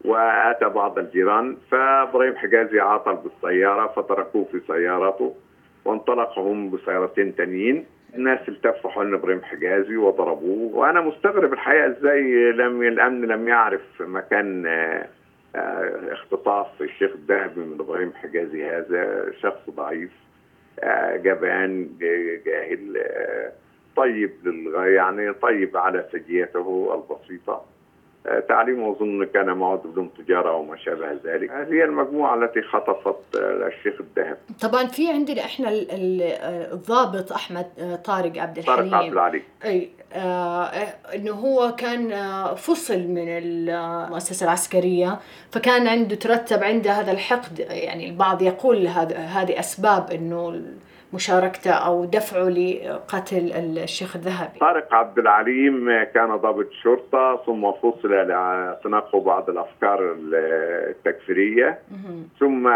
وأتى بعض الجيران فابراهيم حجازي عاطل بالسيارة فتركوه في سيارته وانطلقوا هم بسيارتين تانيين. الناس التفوا حول إبراهيم حجازي وضربوه وأنا مستغرب الحقيقة إزاي لم الأمن لم يعرف مكان اختطاف الشيخ الذهبي من إبراهيم حجازي. هذا شخص ضعيف جبان جاهل طيب للغايه يعني طيب على سجيته البسيطة. تعليمه أظن كان معه دبلوم تجارة وما شابه ذلك. هذه المجموعة التي خطفت الشيخ الذهب. طبعا في عندنا إحنا الضابط أحمد طارق عبد الحليم طارق عبد العلي. أي آه إنه هو كان فصل من المؤسسة العسكرية فكان عنده ترتب عنده هذا الحقد. يعني البعض يقول هذا هذه أسباب إنه مشاركته أو دفعه لقتل الشيخ الذهبي. طارق عبد العليم كان ضابط شرطة ثم فصل لتناقض بعض الأفكار التكفيرية. ثم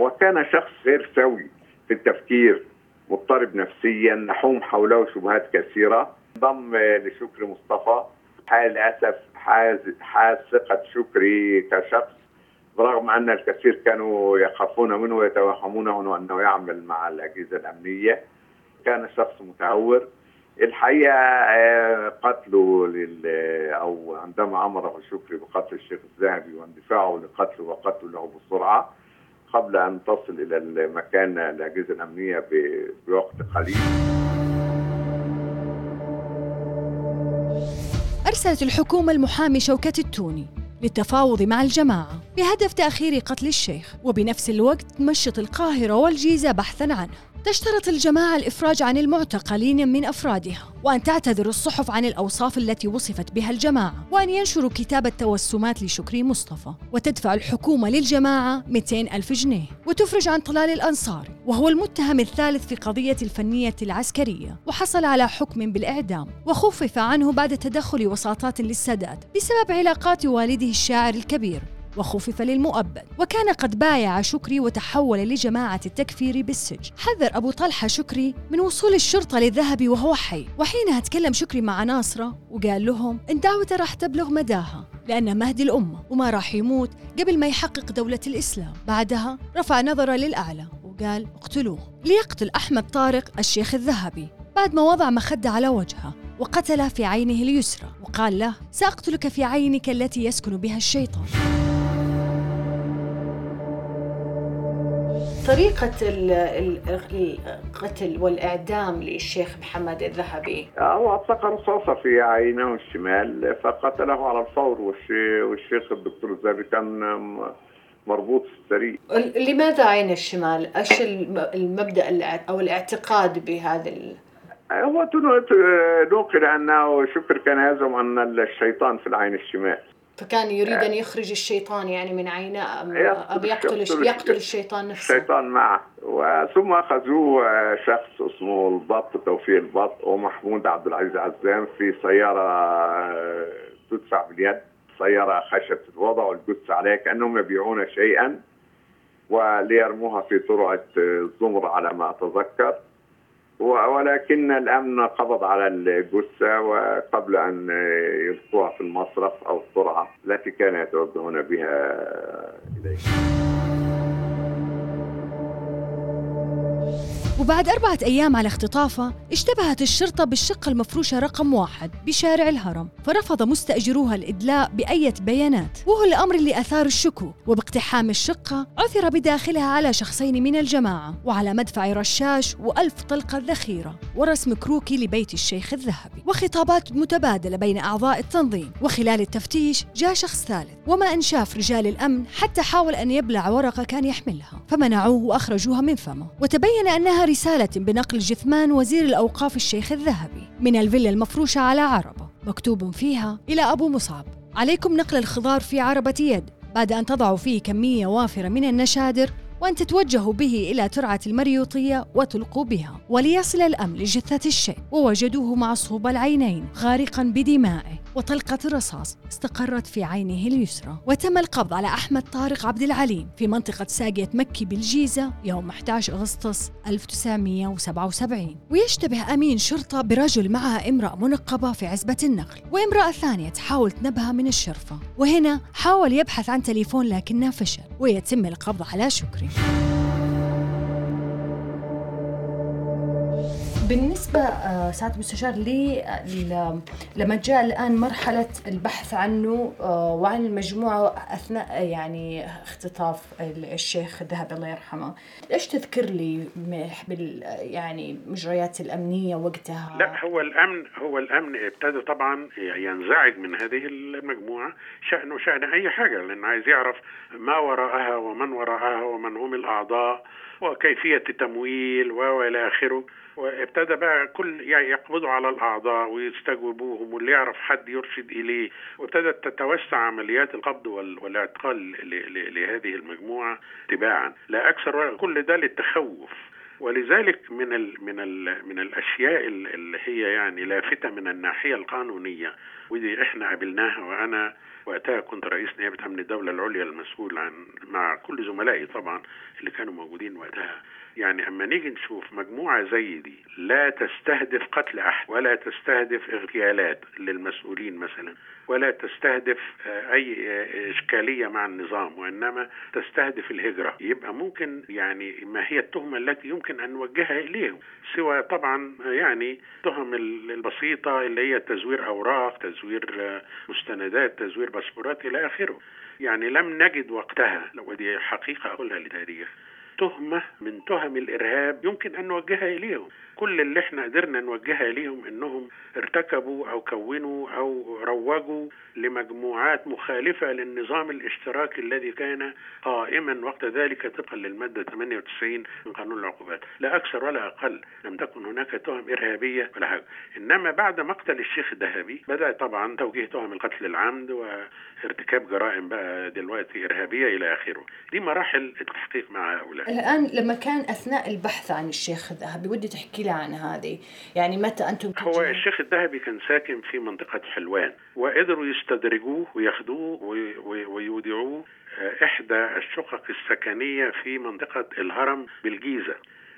وكان شخص غير سوي في التفكير مضطرب نفسيا نحوم حوله شبهات كثيرة. انضم لشكري مصطفى. حال للاسف حاز حاز ثقة شكري كشخص. برغم أن الكثير كانوا يخافون منه ويتوهمونه أنه يعمل مع الأجهزة الأمنية كان شخص متهور. الحقيقة قتله لل أو عندما أمره شكري بقتل الشيخ الذهبي واندفاعه لقتله وقتله له بسرعة قبل أن تصل إلى المكان الأجهزة الأمنية بوقت قليل. أرسلت الحكومة المحامي شوكة التوني. للتفاوض مع الجماعة بهدف تأخير قتل الشيخ وبنفس الوقت تمشط القاهرة والجيزة بحثا عنه. تشترط الجماعة الإفراج عن المعتقلين من أفرادها وأن تعتذر الصحف عن الأوصاف التي وصفت بها الجماعة وأن ينشروا كتاب التوسمات لشكري مصطفى وتدفع الحكومة للجماعة 200 ألف جنيه وتفرج عن طلال الأنصاري وهو المتهم الثالث في قضية الفنية العسكرية وحصل على حكم بالإعدام وخفف عنه بعد تدخل وساطات للسادات بسبب علاقات والده الشاعر الكبير. وخفف للمؤبد وكان قد بايع شكري وتحول لجماعة التكفير بالسجن. حذر أبو طلحة شكري من وصول الشرطة للذهبي وهو حي. وحينها تكلم شكري مع ناصرة وقال لهم إن دعوته راح تبلغ مداها لأنه مهدي الأمة وما راح يموت قبل ما يحقق دولة الإسلام. بعدها رفع نظره للأعلى وقال اقتلوه. ليقتل أحمد طارق الشيخ الذهبي. بعد ما وضع مخدة على وجهه وقتل في عينه اليسرى وقال له سأقتلك في عينك التي يسكن بها الشيطان. طريقة ال- ال- القتل والإعدام للشيخ محمد الذهبي؟ هو أطلق رصاصة في عينه الشمال فقتله على الفور والشي- والشيخ الدكتور الذهبي كان مربوط في السرير. ال- لماذا عين الشمال؟ إيش الم- المبدأ الع- أو الاعتقاد بهذا ال... هو نقل أنه شكر كان يزعم أن الشيطان في العين الشمال. فكان يريد أن يخرج الشيطان يعني من عينه أم, يقتل- أم يقتل, يقتل- يقتل الشيطان نفسه. الشيطان معه. وثم أخذوه آه، شخص اسمه البط توفيق البط ومحمود عبد العزيز عزام في سيارة آه، تدفع باليد سيارة خشب وضعوا الجثة عليها كأنهم يبيعون شيئا وليرموها في ترعة آه، الزمر على ما أتذكر. ولكن الأمن قبض على الجثة وقبل آه، يلقوها في المصرف أو الترعة التي كانوا يتوجهون بها إليه. وبعد أربعة أيام على اختطافة اشتبهت الشرطة بالشقة المفروشة رقم واحد بشارع الهرم فرفض مستأجروها الإدلاء بأية بيانات. وهو الأمر اللي أثار الشكوك وباقتحام الشقة عثر بداخلها على شخصين من الجماعة وعلى مدفع رشاش وألف طلقة ذخيرة ورسم كروكي لبيت الشيخ الذهبي وخطابات متبادلة بين أعضاء التنظيم. وخلال التفتيش جاء شخص ثالث وما أن شاف رجال الأمن حتى حاول أن يبلع ورقة كان يحملها فمنعوه وأخرجوها من فمه. وتبين أنها رسالة بنقل جثمان وزير الأوقاف الشيخ الذهبي من الفيلا المفروشة على عربة مكتوب فيها إلى أبو مصعب. عليكم نقل الخضار في عربة يد بعد أن تضعوا فيه كمية وافرة من النشادر وأن تتوجهوا به إلى ترعة المريوطية وتلقوا بها. وليصل الأمن لجثة الشيء ووجدوه معصوب العينين غارقا بدمائه. وطلقة رصاص استقرت في عينه اليسرى. وتم القبض على أحمد طارق عبد العليم في منطقة ساقية مكي بالجيزة يوم 11 أغسطس 1977 ويشتبه أمين شرطة برجل معها امرأة منقبة في عزبة النقل وامرأة ثانية تحاول تنبها من الشرفة. وهنا حاول يبحث عن تليفون لكنه فشل ويتم القبض على شكري Thank you. بالنسبة آه، سعادة المستشار لما جاء الآن مرحلة البحث عنه آه، وعن المجموعة أثناء يعني اختطاف ال- الشيخ الذهبي الله يرحمه. إيش تذكر لي بال يعني مجريات الأمنية وقتها؟ لا هو الأمن هو الأمن ابتدى طبعا ينزعج من هذه المجموعة شانه شان أي حاجة لأنه عايز يعرف ما وراءها ومن وراءها ومن هم الأعضاء وكيفية التمويل وإلى آخره. وابتدى بقى كل يعني يقبضوا على الأعضاء ويستجوبوهم واللي يعرف حد يرشد إليه. وابتدت تتوسع عمليات القبض وال- والإعتقال لهذه المجموعة تباعا. لا أكثر كل ده للتخوف. ولذلك من ال من ال من الأشياء ال- اللي هي يعني لافتة من الناحية القانونية. ودي إحنا قابلناها وأنا وقتها كنت رئيس نيابة أمن الدولة العليا المسؤول عن مع كل زملائي طبعا اللي كانوا موجودين وقتها. يعني أما نيجي نشوف مجموعة زي دي لا تستهدف قتل أحد ولا تستهدف اغتيالات للمسؤولين مثلا ولا تستهدف آه، أي آه، إشكالية مع النظام وإنما تستهدف الهجرة. يبقى ممكن يعني ما هي التهمة التي يمكن أن نوجهها إليهم سوى طبعا آه، يعني تهم ال- البسيطة اللي هي تزوير أوراق تزوير مستندات تزوير باسبورات إلى آخره. يعني لم نجد وقتها لو دي حقيقة أقولها للتاريخ. تهمة من تهم الإرهاب يمكن أن نوجهها إليهم. كل اللي إحنا قدرنا نوجهها إليهم أنهم ارتكبوا أو كونوا أو روجوا لمجموعات مخالفة للنظام الاشتراكي الذي كان قائما وقت ذلك طبقا للمادة 98 من قانون العقوبات. لا أكثر ولا أقل لم تكن هناك تهم إرهابية ولا حاجة. إنما بعد مقتل الشيخ الذهبي بدأ طبعا توجيه تهم القتل العمد وارتكاب جرائم بقى دلوقتي إرهابية إلى آخره. دي مراحل التحقيق مع هؤلاء. الآن لما كان أثناء البحث عن الشيخ الذهبي ودي تحكي لي عن هذه؟ يعني متى أنتم هو الشيخ الذهبي كان ساكن في منطقة حلوان وقدروا يستدرجوه وياخدوه وي- وي- ويودعوه آه، إحدى الشقق السكنية في منطقة الهرم بالجيزة.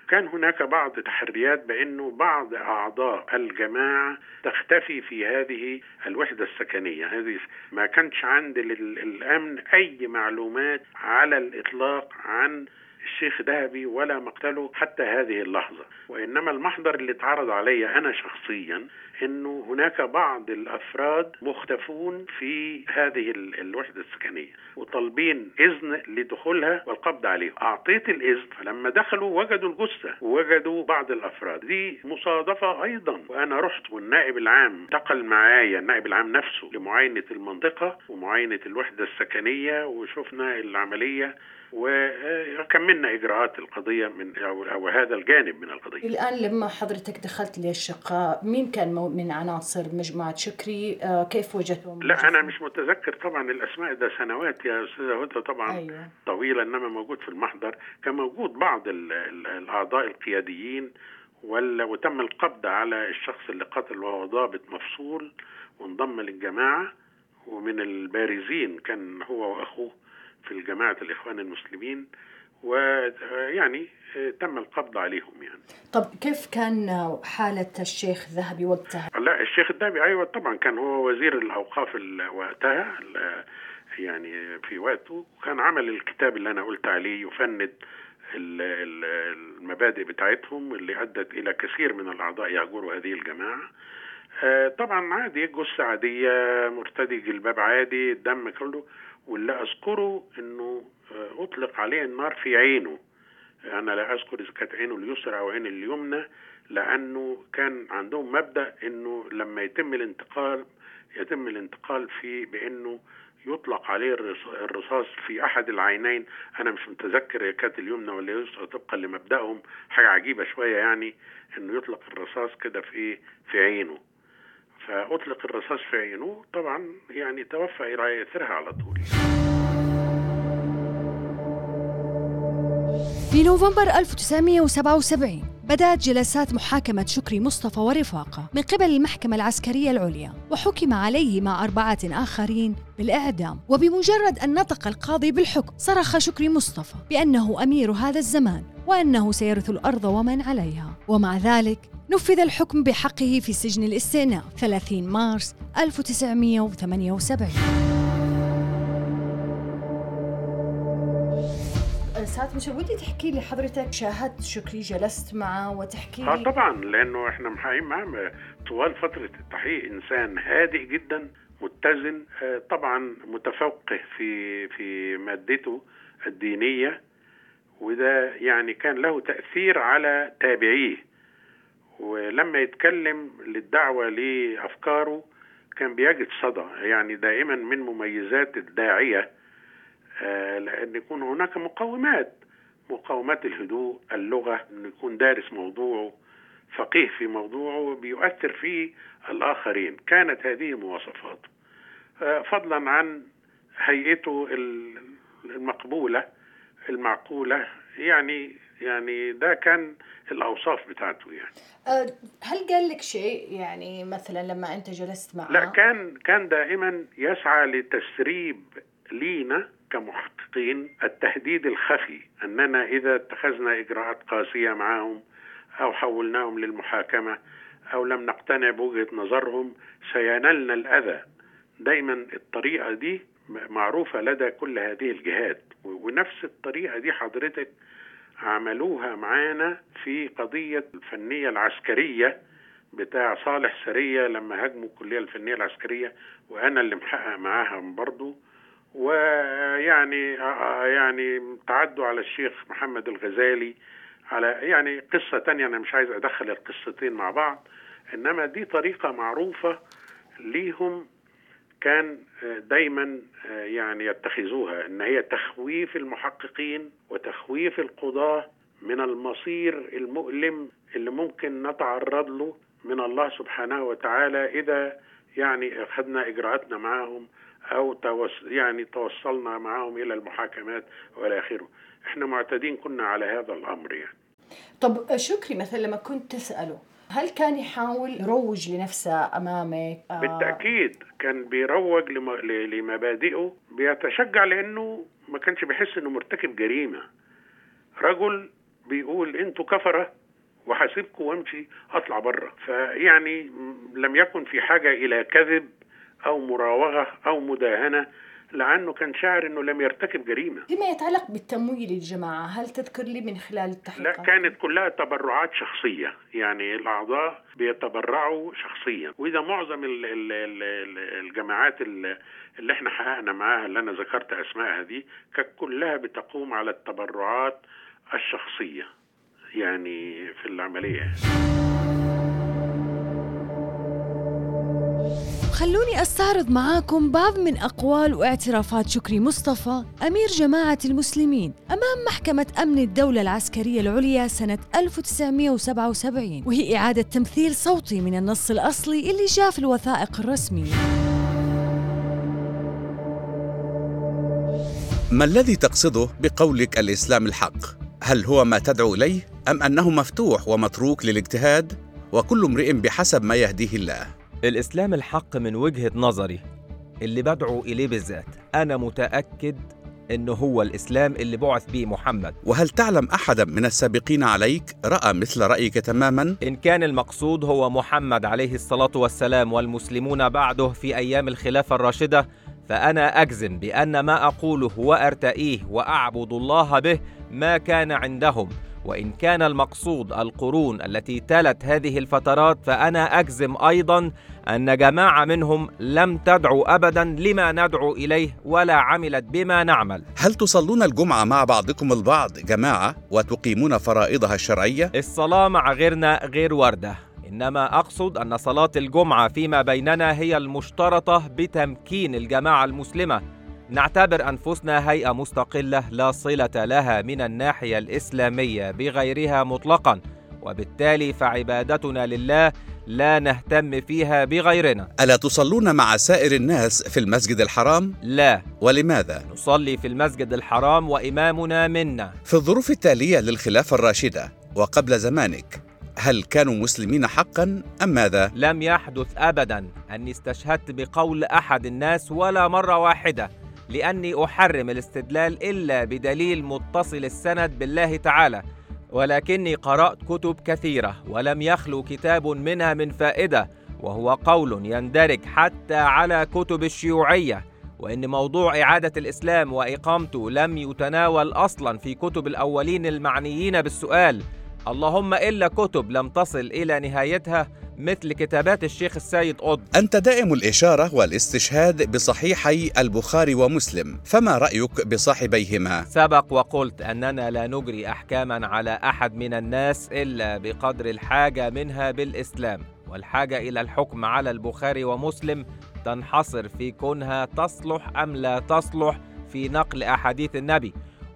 كان هناك بعض تحريات بأنه بعض أعضاء الجماعة تختفي في هذه الوحدة السكنية. هذه ما كانش عند ال- الأمن أي معلومات على الإطلاق عن الشيخ ذهبي ولا مقتله حتى هذه اللحظة. وإنما المحضر اللي اتعرض علي أنا شخصيا أنه هناك بعض الأفراد مختفون في هذه ال- الوحدة السكنية وطالبين إذن لدخولها والقبض عليهم. أعطيت الإذن فلما دخلوا وجدوا الجثة ووجدوا بعض الأفراد. دي مصادفة أيضا. وأنا رحت والنائب العام انتقل معايا النائب العام نفسه لمعاينة المنطقة ومعاينة الوحدة السكنية وشفنا العملية. وكملنا إجراءات القضية من أو, هذا الجانب من القضية. الآن لما حضرتك دخلت للشقة مين كان من عناصر مجموعة شكري آه، كيف وجدتهم لا أنا مش متذكر طبعا الأسماء ده سنوات يا أستاذة هدى طبعا أيوة. طويلة إنما موجود في المحضر كان موجود بعض ال ال الأعضاء القياديين ولا وتم القبض على الشخص اللي قتل وهو ضابط مفصول وانضم للجماعة ومن البارزين كان هو وأخوه في الجماعة الإخوان المسلمين ويعني تم القبض عليهم يعني. طب كيف كان حالة الشيخ ذهبي وقتها؟ لا الشيخ الدهبي أيوه طبعا كان هو وزير الأوقاف ال- وقتها يعني في وقته وكان عمل الكتاب اللي أنا قلت عليه يفند ال- ال- المبادئ بتاعتهم اللي أدت إلى كثير من الأعضاء يهجروا هذه الجماعة. آه، طبعا عادي جثة عادية مرتدي جلباب عادي الدم كله. واللي أذكره إنه آه، أطلق عليه النار في عينه. أنا لا أذكر إذا كانت عينه اليسرى أو عينه اليمنى لأنه كان عندهم مبدأ إنه لما يتم الانتقال يتم الانتقال في بإنه يطلق عليه الرص- الرصاص في أحد العينين. أنا مش متذكر كانت اليمنى ولا اليسرى طبقا لمبدأهم. حاجة عجيبة شوية يعني إنه يطلق الرصاص كده في في عينه. فأطلق الرصاص في عينه. طبعا يعني توفى إلى اثرها على طول. في نوفمبر 1977 بدأت جلسات محاكمة شكري مصطفى ورفاقه من قبل المحكمة العسكرية العليا وحكم عليه مع أربعة آخرين بالإعدام. وبمجرد أن نطق القاضي بالحكم صرخ شكري مصطفى بأنه أمير هذا الزمان وأنه سيرث الأرض ومن عليها. ومع ذلك نفذ الحكم بحقه في سجن الاستئناف 30 مارس 1978 ساعات مش ودي تحكي لي حضرتك شاهدت شكري جلست معه وتحكي آه لي؟ طبعا لأنه إحنا محققين معاه طوال فترة التحقيق إنسان هادئ جدا متزن آه، طبعا متفوقه في في مادته الدينية وده يعني كان له تأثير على تابعيه. ولما يتكلم للدعوة لأفكاره كان بيجد صدى يعني دائما من مميزات الداعية آه، لأن يكون هناك مقومات مقومات الهدوء اللغة انه يكون دارس موضوعه فقيه في موضوعه بيؤثر في الآخرين. كانت هذه مواصفاته آه، فضلا عن هيئته ال- المقبولة المعقولة يعني يعني ده كان الأوصاف بتاعته يعني. آه، هل قال لك شيء؟ يعني مثلا لما أنت جلست معه؟ لا كان كان دائما يسعى لتسريب لينا كمحققين التهديد الخفي أننا إذا اتخذنا إجراءات قاسية معهم أو حولناهم للمحاكمة أو لم نقتنع بوجهة نظرهم سينالنا الأذى. دايما الطريقة دي معروفة لدى كل هذه الجهات ونفس الطريقة دي حضرتك عملوها معانا في قضية الفنية العسكرية بتاع صالح سرية لما هاجموا الكلية الفنية العسكرية وأنا اللي محقق معاهم برضو. ويعني يعني تعدوا على الشيخ محمد الغزالي على يعني قصة تانية أنا مش عايز أدخل القصتين مع بعض إنما دي طريقة معروفة ليهم كان دايما يعني يتخذوها إن هي تخويف المحققين وتخويف القضاة من المصير المؤلم اللي ممكن نتعرض له من الله سبحانه وتعالى إذا يعني أخذنا إجراءاتنا معهم أو يعني توصلنا معهم إلى المحاكمات وإلى آخره. إحنا معتادين كنا على هذا الأمر يعني. طب شكري مثلا لما كنت تسأله هل كان يحاول يروج لنفسه أمامك؟ آه، بالتأكيد كان بيروج لمبادئه بيتشجع لأنه ما كانش بيحس إنه مرتكب جريمة. رجل بيقول أنتوا كفرة وحاسبكم وأمشي أطلع بره فيعني لم يكن في حاجة إلى كذب أو مراوغة أو مداهنة لأنه كان شاعر إنه لم يرتكب جريمة. فيما يتعلق بالتمويل للجماعة هل تذكر لي من خلال لا التحقيقات؟ كانت كلها تبرعات شخصية. يعني الأعضاء بيتبرعوا شخصيا. وإذا معظم ال- ال- ال- ال- الجماعات ال- اللي إحنا حققنا معاها اللي أنا ذكرت أسمائها دي كانت كلها بتقوم على التبرعات الشخصية. يعني في العملية. خلوني أستعرض معاكم بعض من أقوال واعترافات شكري مصطفى أمير جماعة المسلمين أمام محكمة أمن الدولة العسكرية العليا سنة 1977 وهي إعادة تمثيل صوتي من النص الأصلي اللي جاء في الوثائق الرسميه ما الذي تقصده بقولك الإسلام الحق؟ هل هو ما تدعو إليه أم أنه مفتوح ومتروك للاجتهاد وكل امرئ بحسب ما يهديه الله؟ الإسلام الحق من وجهة نظري اللي بدعو إليه بالذات. أنا متأكد إنه هو الإسلام اللي بعث به محمد. وهل تعلم أحدا من السابقين عليك رأى مثل رأيك تماما؟ إن كان المقصود هو محمد عليه الصلاة والسلام والمسلمون بعده في أيام الخلافة الراشدة فأنا أجزم بأن ما أقوله وأرتئيه وأعبد الله به ما كان عندهم. وإن كان المقصود القرون التي تلت هذه الفترات فأنا أجزم أيضا أن جماعة منهم لم تدعو أبدا لما ندعو إليه ولا عملت بما نعمل هل تصلون الجمعة مع بعضكم البعض جماعة وتقيمون فرائضها الشرعية؟ الصلاة مع غيرنا غير وردة إنما أقصد أن صلاة الجمعة فيما بيننا هي المشترطة بتمكين الجماعة المسلمة نعتبر أنفسنا هيئة مستقلة لا صلة لها من الناحية الإسلامية بغيرها مطلقا وبالتالي فعبادتنا لله لا نهتم فيها بغيرنا ألا تصلون مع سائر الناس في المسجد الحرام؟ لا ولماذا؟ نصلي في المسجد الحرام وإمامنا منا في الظروف التالية للخلافة الراشدة وقبل زمانك هل كانوا مسلمين حقا أم ماذا؟ لم يحدث ابدا أني استشهدت بقول أحد الناس ولا مرة واحدة لأني أحرم الاستدلال إلا بدليل متصل السند بالله تعالى ولكني قرأت كتب كثيرة ولم يخلو كتاب منها من فائدة وهو قول يندرج حتى على كتب الشيوعية وإن موضوع إعادة الإسلام وإقامته لم يتناول أصلا في كتب الأولين المعنيين بالسؤال. اللهم إلا كتب لم تصل إلى نهايتها مثل كتابات الشيخ السيد قطب أنت دائم الإشارة والاستشهاد بصحيحي البخاري ومسلم فما رأيك بصاحبيهما؟ سبق وقلت أننا لا نجري أحكاما على أحد من الناس إلا بقدر الحاجة منها بالإسلام والحاجة إلى الحكم على البخاري ومسلم تنحصر في كونها تصلح أم لا تصلح في نقل أحاديث النبي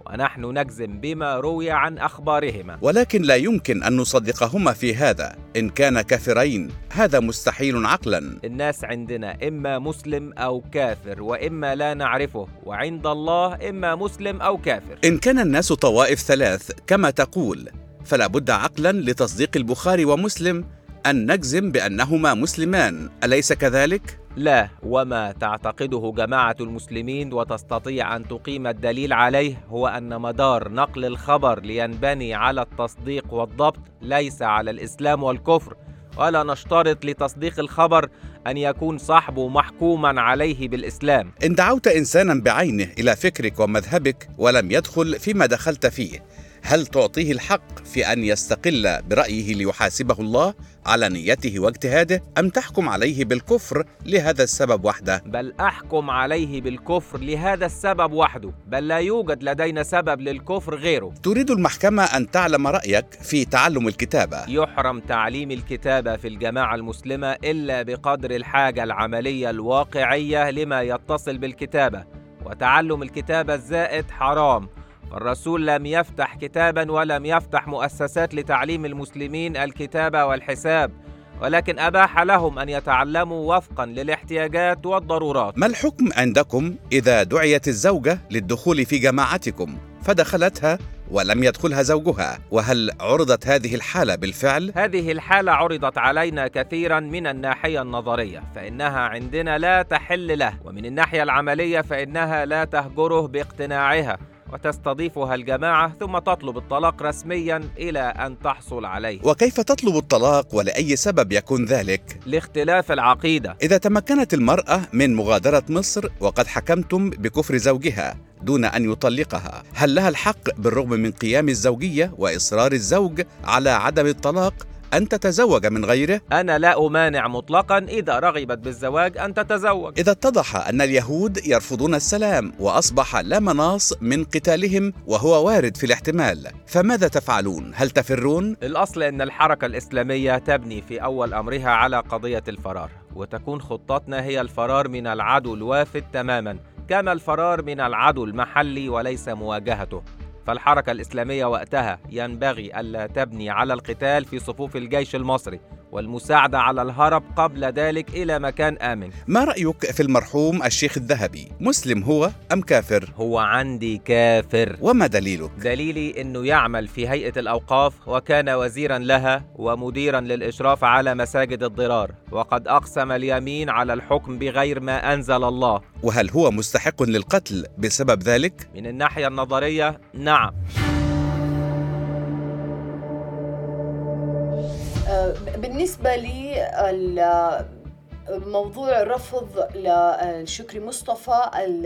ونحن نجزم بما روي عن أخبارهما. ولكن لا يمكن أن نصدقهما في هذا. إن كان كافرين هذا مستحيل عقلا. الناس عندنا إما مسلم أو كافر وإما لا نعرفه وعند الله إما مسلم أو كافر. إن كان الناس طوائف ثلاث كما تقول فلا بد عقلا لتصديق البخاري ومسلم أن نجزم بأنهما مسلمان. أليس كذلك؟ لا وما تعتقده جماعة المسلمين وتستطيع أن تقيم الدليل عليه هو أن مدار نقل الخبر لينبني على التصديق والضبط ليس على الإسلام والكفر. ولا نشترط لتصديق الخبر أن يكون صاحبه محكوما عليه بالإسلام. إن دعوت إنسانا بعينه إلى فكرك ومذهبك ولم يدخل فيما دخلت فيه هل تعطيه الحق في أن يستقل برأيه ليحاسبه الله على نيته واجتهاده أم تحكم عليه بالكفر لهذا السبب وحده؟ بل أحكم عليه بالكفر لهذا السبب وحده بل لا يوجد لدينا سبب للكفر غيره. تريد المحكمة أن تعلم رأيك في تعلم الكتابة. يحرم تعليم الكتابة في الجماعة المسلمة إلا بقدر الحاجة العملية الواقعية لما يتصل بالكتابة وتعلم الكتابة الزائد حرام. الرسول لم يفتح كتابا ولم يفتح مؤسسات لتعليم المسلمين الكتابه والحساب ولكن أباح لهم أن يتعلموا وفقا للاحتياجات والضرورات. ما الحكم عندكم إذا دعيت الزوجة للدخول في جماعتكم فدخلتها ولم يدخلها زوجها؟ وهل عرضت هذه الحالة بالفعل؟ هذه الحالة عرضت علينا كثيرا من الناحية النظرية فإنها عندنا لا تحل له ومن الناحية العملية فإنها لا تهجره باقتناعها. وتستضيفها الجماعة ثم تطلب الطلاق رسميا إلى أن تحصل عليه. وكيف تطلب الطلاق ولأي سبب يكون ذلك؟ لاختلاف العقيدة. إذا تمكنت المرأة من مغادرة مصر وقد حكمتم بكفر زوجها دون أن يطلقها هل لها الحق بالرغم من قيام الزوجية وإصرار الزوج على عدم الطلاق؟ أن تتزوج من غيره؟ أنا لا أمانع مطلقا إذا رغبت بالزواج أن تتزوج إذا اتضح أن اليهود يرفضون السلام وأصبح لا مناص من قتالهم وهو وارد في الاحتمال فماذا تفعلون؟ هل تفرون؟ الأصل أن الحركة الإسلامية تبني في أول أمرها على قضية الفرار وتكون خطتنا هي الفرار من العدو الوافد تماما كما الفرار من العدو المحلي وليس مواجهته فالحركة الإسلامية وقتها ينبغي ألا تبني على القتال في صفوف الجيش المصري والمساعدة على الهرب قبل ذلك إلى مكان آمن ما رأيك في المرحوم الشيخ الذهبي؟ مسلم هو أم كافر؟ هو عندي كافر وما دليلك؟ دليلي أنه يعمل في هيئة الأوقاف وكان وزيرا لها ومديرا للإشراف على مساجد الضرار وقد أقسم اليمين على الحكم بغير ما أنزل الله وهل هو مستحق للقتل بسبب ذلك؟ من الناحية النظرية نعم بالنسبة لي موضوع رفض لشكري مصطفى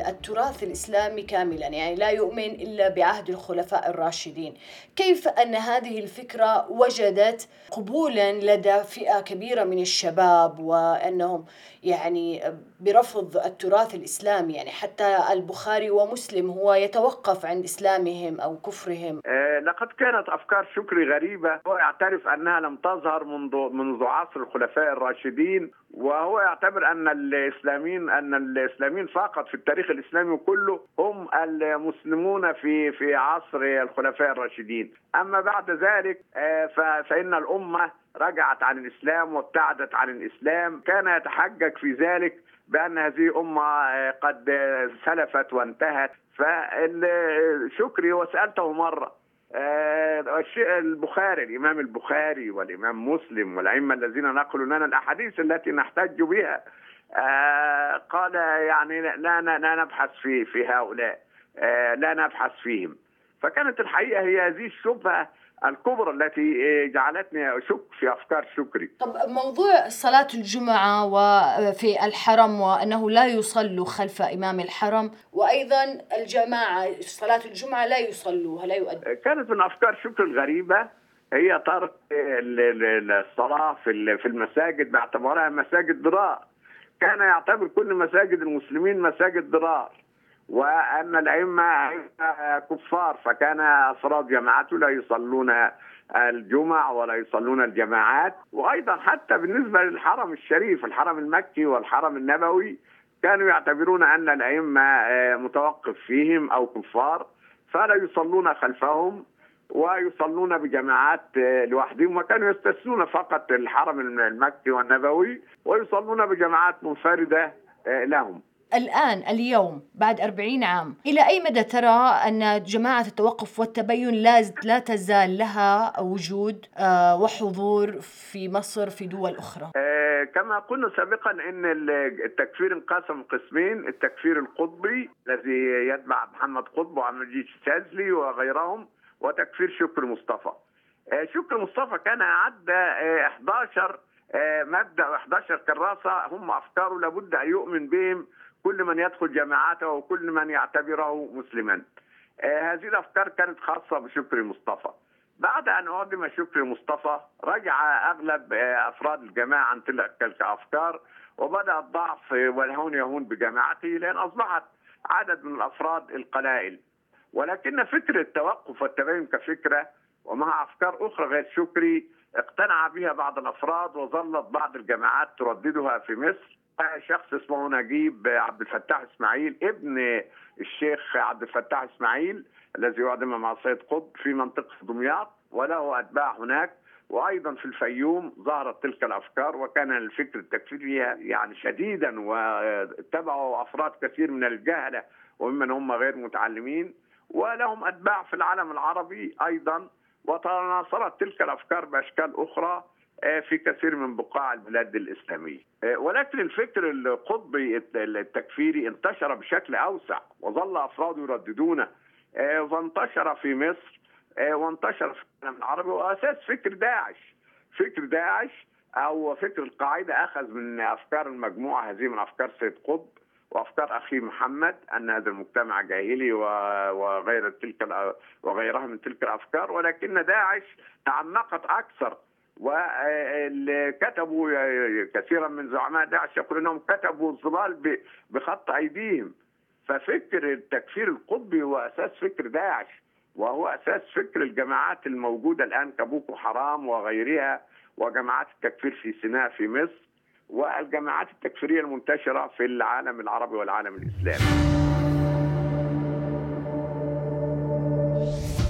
التراث الإسلامي كاملا. يعني لا يؤمن إلا بعهد الخلفاء الراشدين. كيف أن هذه الفكرة وجدت قبولا لدى فئة كبيرة من الشباب وأنهم يعني برفض التراث الإسلامي؟ يعني حتى البخاري ومسلم هو يتوقف عند إسلامهم أو كفرهم. آه لقد كانت أفكار شكري غريبة. هو يعترف أنها لم تظهر منذ منذ عصر الخلفاء الراشدين وهو يعتبر أن الإسلاميين أن الإسلاميين فقط في التاريخ الإسلامي كله. هم المسلمون في في عصر الخلفاء الراشدين. أما بعد ذلك آه فإن الأمة رجعت عن الإسلام وابتعدت عن الإسلام. كان يتحجج في ذلك بأن هذه أمة قد سلفت وانتهت. فالشكري وسألته مرة البخاري الإمام البخاري والإمام مسلم والأئمة الذين نقلوا لنا الأحاديث التي نحتج بها قال يعني لا لا نبحث في في هؤلاء لا نبحث فيهم. فكانت الحقيقة هي هذه الشبهة الكبرى التي جعلتني اشك في أفكار شكري. طب موضوع صلاة الجمعة وفي الحرم وأنه لا يصلوا خلف إمام الحرم وأيضا الجماعة صلاة الجمعة لا يصلوها لا يؤدوا. كانت من أفكار شكري الغريبه هي ترك الصلاة في في المساجد باعتبارها مساجد ضرار. كان يعتبر كل مساجد المسلمين مساجد ضرار. وأن الأئمة كفار فكان افراد جماعته لا يصلون الجمع ولا يصلون الجماعات. وأيضا حتى بالنسبة للحرم الشريف الحرم المكي والحرم النبوي كانوا يعتبرون أن الأئمة متوقف فيهم أو كفار فلا يصلون خلفهم ويصلون بجماعات لوحدهم وكانوا يستثنون فقط الحرم المكي والنبوي ويصلون بجماعات منفردة لهم. الآن اليوم بعد أربعين عام. إلى أي مدى ترى أن جماعة التوقف والتبين لا, تزال لها وجود وحضور في مصر في دول أخرى؟ كما قلنا سابقا أن التكفير انقسم قسمين التكفير القطبي الذي يتبع محمد قطب وعبد المجيد الشاذلي وغيرهم وتكفير شكر مصطفى. شكر مصطفى كان أعد 11 مبدأ 11 كراسة. هم أفكاره لابد أن يؤمن بهم كل من يدخل جماعته وكل من يعتبره مسلما. آه، هذه الأفكار كانت خاصة بشكري مصطفى. بعد أن اعدم شكري مصطفى رجع أغلب آه، أفراد الجماعة عن تلك الأفكار وبدأ الضعف والهون يهون بجماعته لأن أصبحت عدد من الأفراد القلائل. ولكن فكره التوقف والتباين كفكرة ومع أفكار أخرى غير شكري اقتنع بها بعض الأفراد وظلت بعض الجماعات ترددها في مصر. شخص اسمه نجيب عبد الفتاح إسماعيل ابن الشيخ عبد الفتاح إسماعيل الذي يعدم مع سيد قطب في منطقة دمياط وله أتباع هناك وأيضا في الفيوم ظهرت تلك الأفكار وكان الفكر التكفيري يعني شديدا واتبعوا أفراد كثير من الجهلة وممن هم غير متعلمين ولهم أتباع في العالم العربي أيضا وتناصرت تلك الأفكار بأشكال أخرى في كثير من بقاع البلاد الإسلامية. آه، ولكن الفكر القطبي التكفيري انتشر بشكل أوسع وظل أفراد يرددونه آه، وانتشر في مصر وانتشر في العالم العربي وأساس فكر داعش. فكر داعش أو فكر القاعدة أخذ من أفكار المجموعة هذه من أفكار سيد قطب وأفكار أخي محمد أن هذا المجتمع جاهلي وغير تلك وغيرها من تلك الأفكار. ولكن داعش تعمقت أكثر وكتبوا كثيرا من زعماء داعش يقول إنهم كتبوا الظلال بخط أيديهم ففكر التكفير القطبي هو أساس فكر داعش وهو أساس فكر الجماعات الموجودة الآن كبوكو حرام وغيرها وجماعات التكفير في سيناء في مصر والجماعات التكفيرية المنتشرة في العالم العربي والعالم الإسلامي.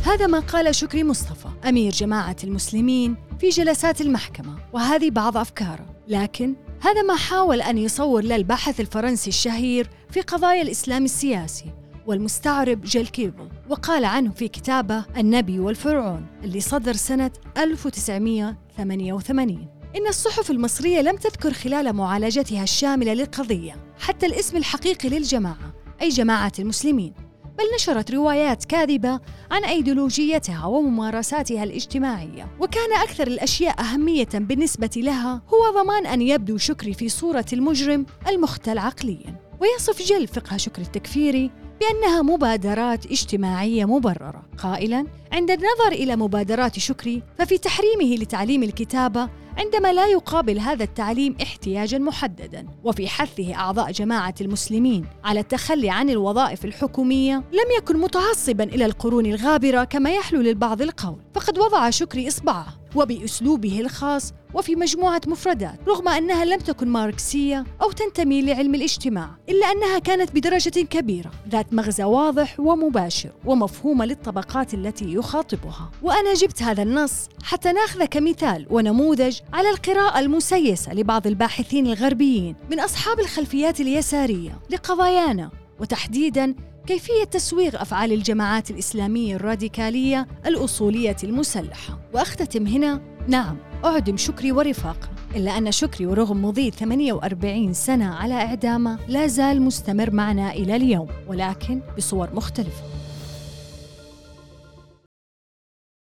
هذا ما قال شكري مصطفى أمير جماعة المسلمين في جلسات المحكمة وهذه بعض أفكاره. لكن هذا ما حاول أن يصور له الباحث الفرنسي الشهير في قضايا الإسلام السياسي والمستعرب جيل كيبل وقال عنه في كتابه النبي والفرعون اللي صدر سنة 1988 إن الصحف المصرية لم تذكر خلال معالجتها الشاملة للقضية حتى الاسم الحقيقي للجماعة أي جماعة المسلمين. بل نشرت روايات كاذبة عن أيديولوجيتها وممارساتها الاجتماعية. وكان أكثر الأشياء أهمية بالنسبة لها هو ضمان أن يبدو شكري في صورة المجرم المختل عقليا. ويصف جل فقه شكري التكفيري بأنها مبادرات اجتماعية مبررة. قائلا عند النظر إلى مبادرات شكري ففي تحريمه لتعليم الكتابة عندما لا يقابل هذا التعليم احتياجا محددا وفي حثه أعضاء جماعة المسلمين على التخلي عن الوظائف الحكومية لم يكن متعصبا إلى القرون الغابرة كما يحلو للبعض القول. فقد وضع شكري إصبعه وبأسلوبه الخاص وفي مجموعة مفردات رغم أنها لم تكن ماركسية أو تنتمي لعلم الاجتماع إلا أنها كانت بدرجة كبيرة ذات مغزى واضح ومباشر ومفهومة للطبقات التي يخاطبها. وأنا جبت هذا النص حتى ناخذه كمثال ونموذج على القراءة المسيسة لبعض الباحثين الغربيين من أصحاب الخلفيات اليسارية لقضايانا وتحديدا كيفية تسويغ أفعال الجماعات الإسلامية الراديكالية الأصولية المسلحة. وأختتم هنا نعم أعدم شكري ورفاقه إلا أن شكري ورغم مضي 48 سنة على إعدامه لا زال مستمر معنا إلى اليوم ولكن بصور مختلفة.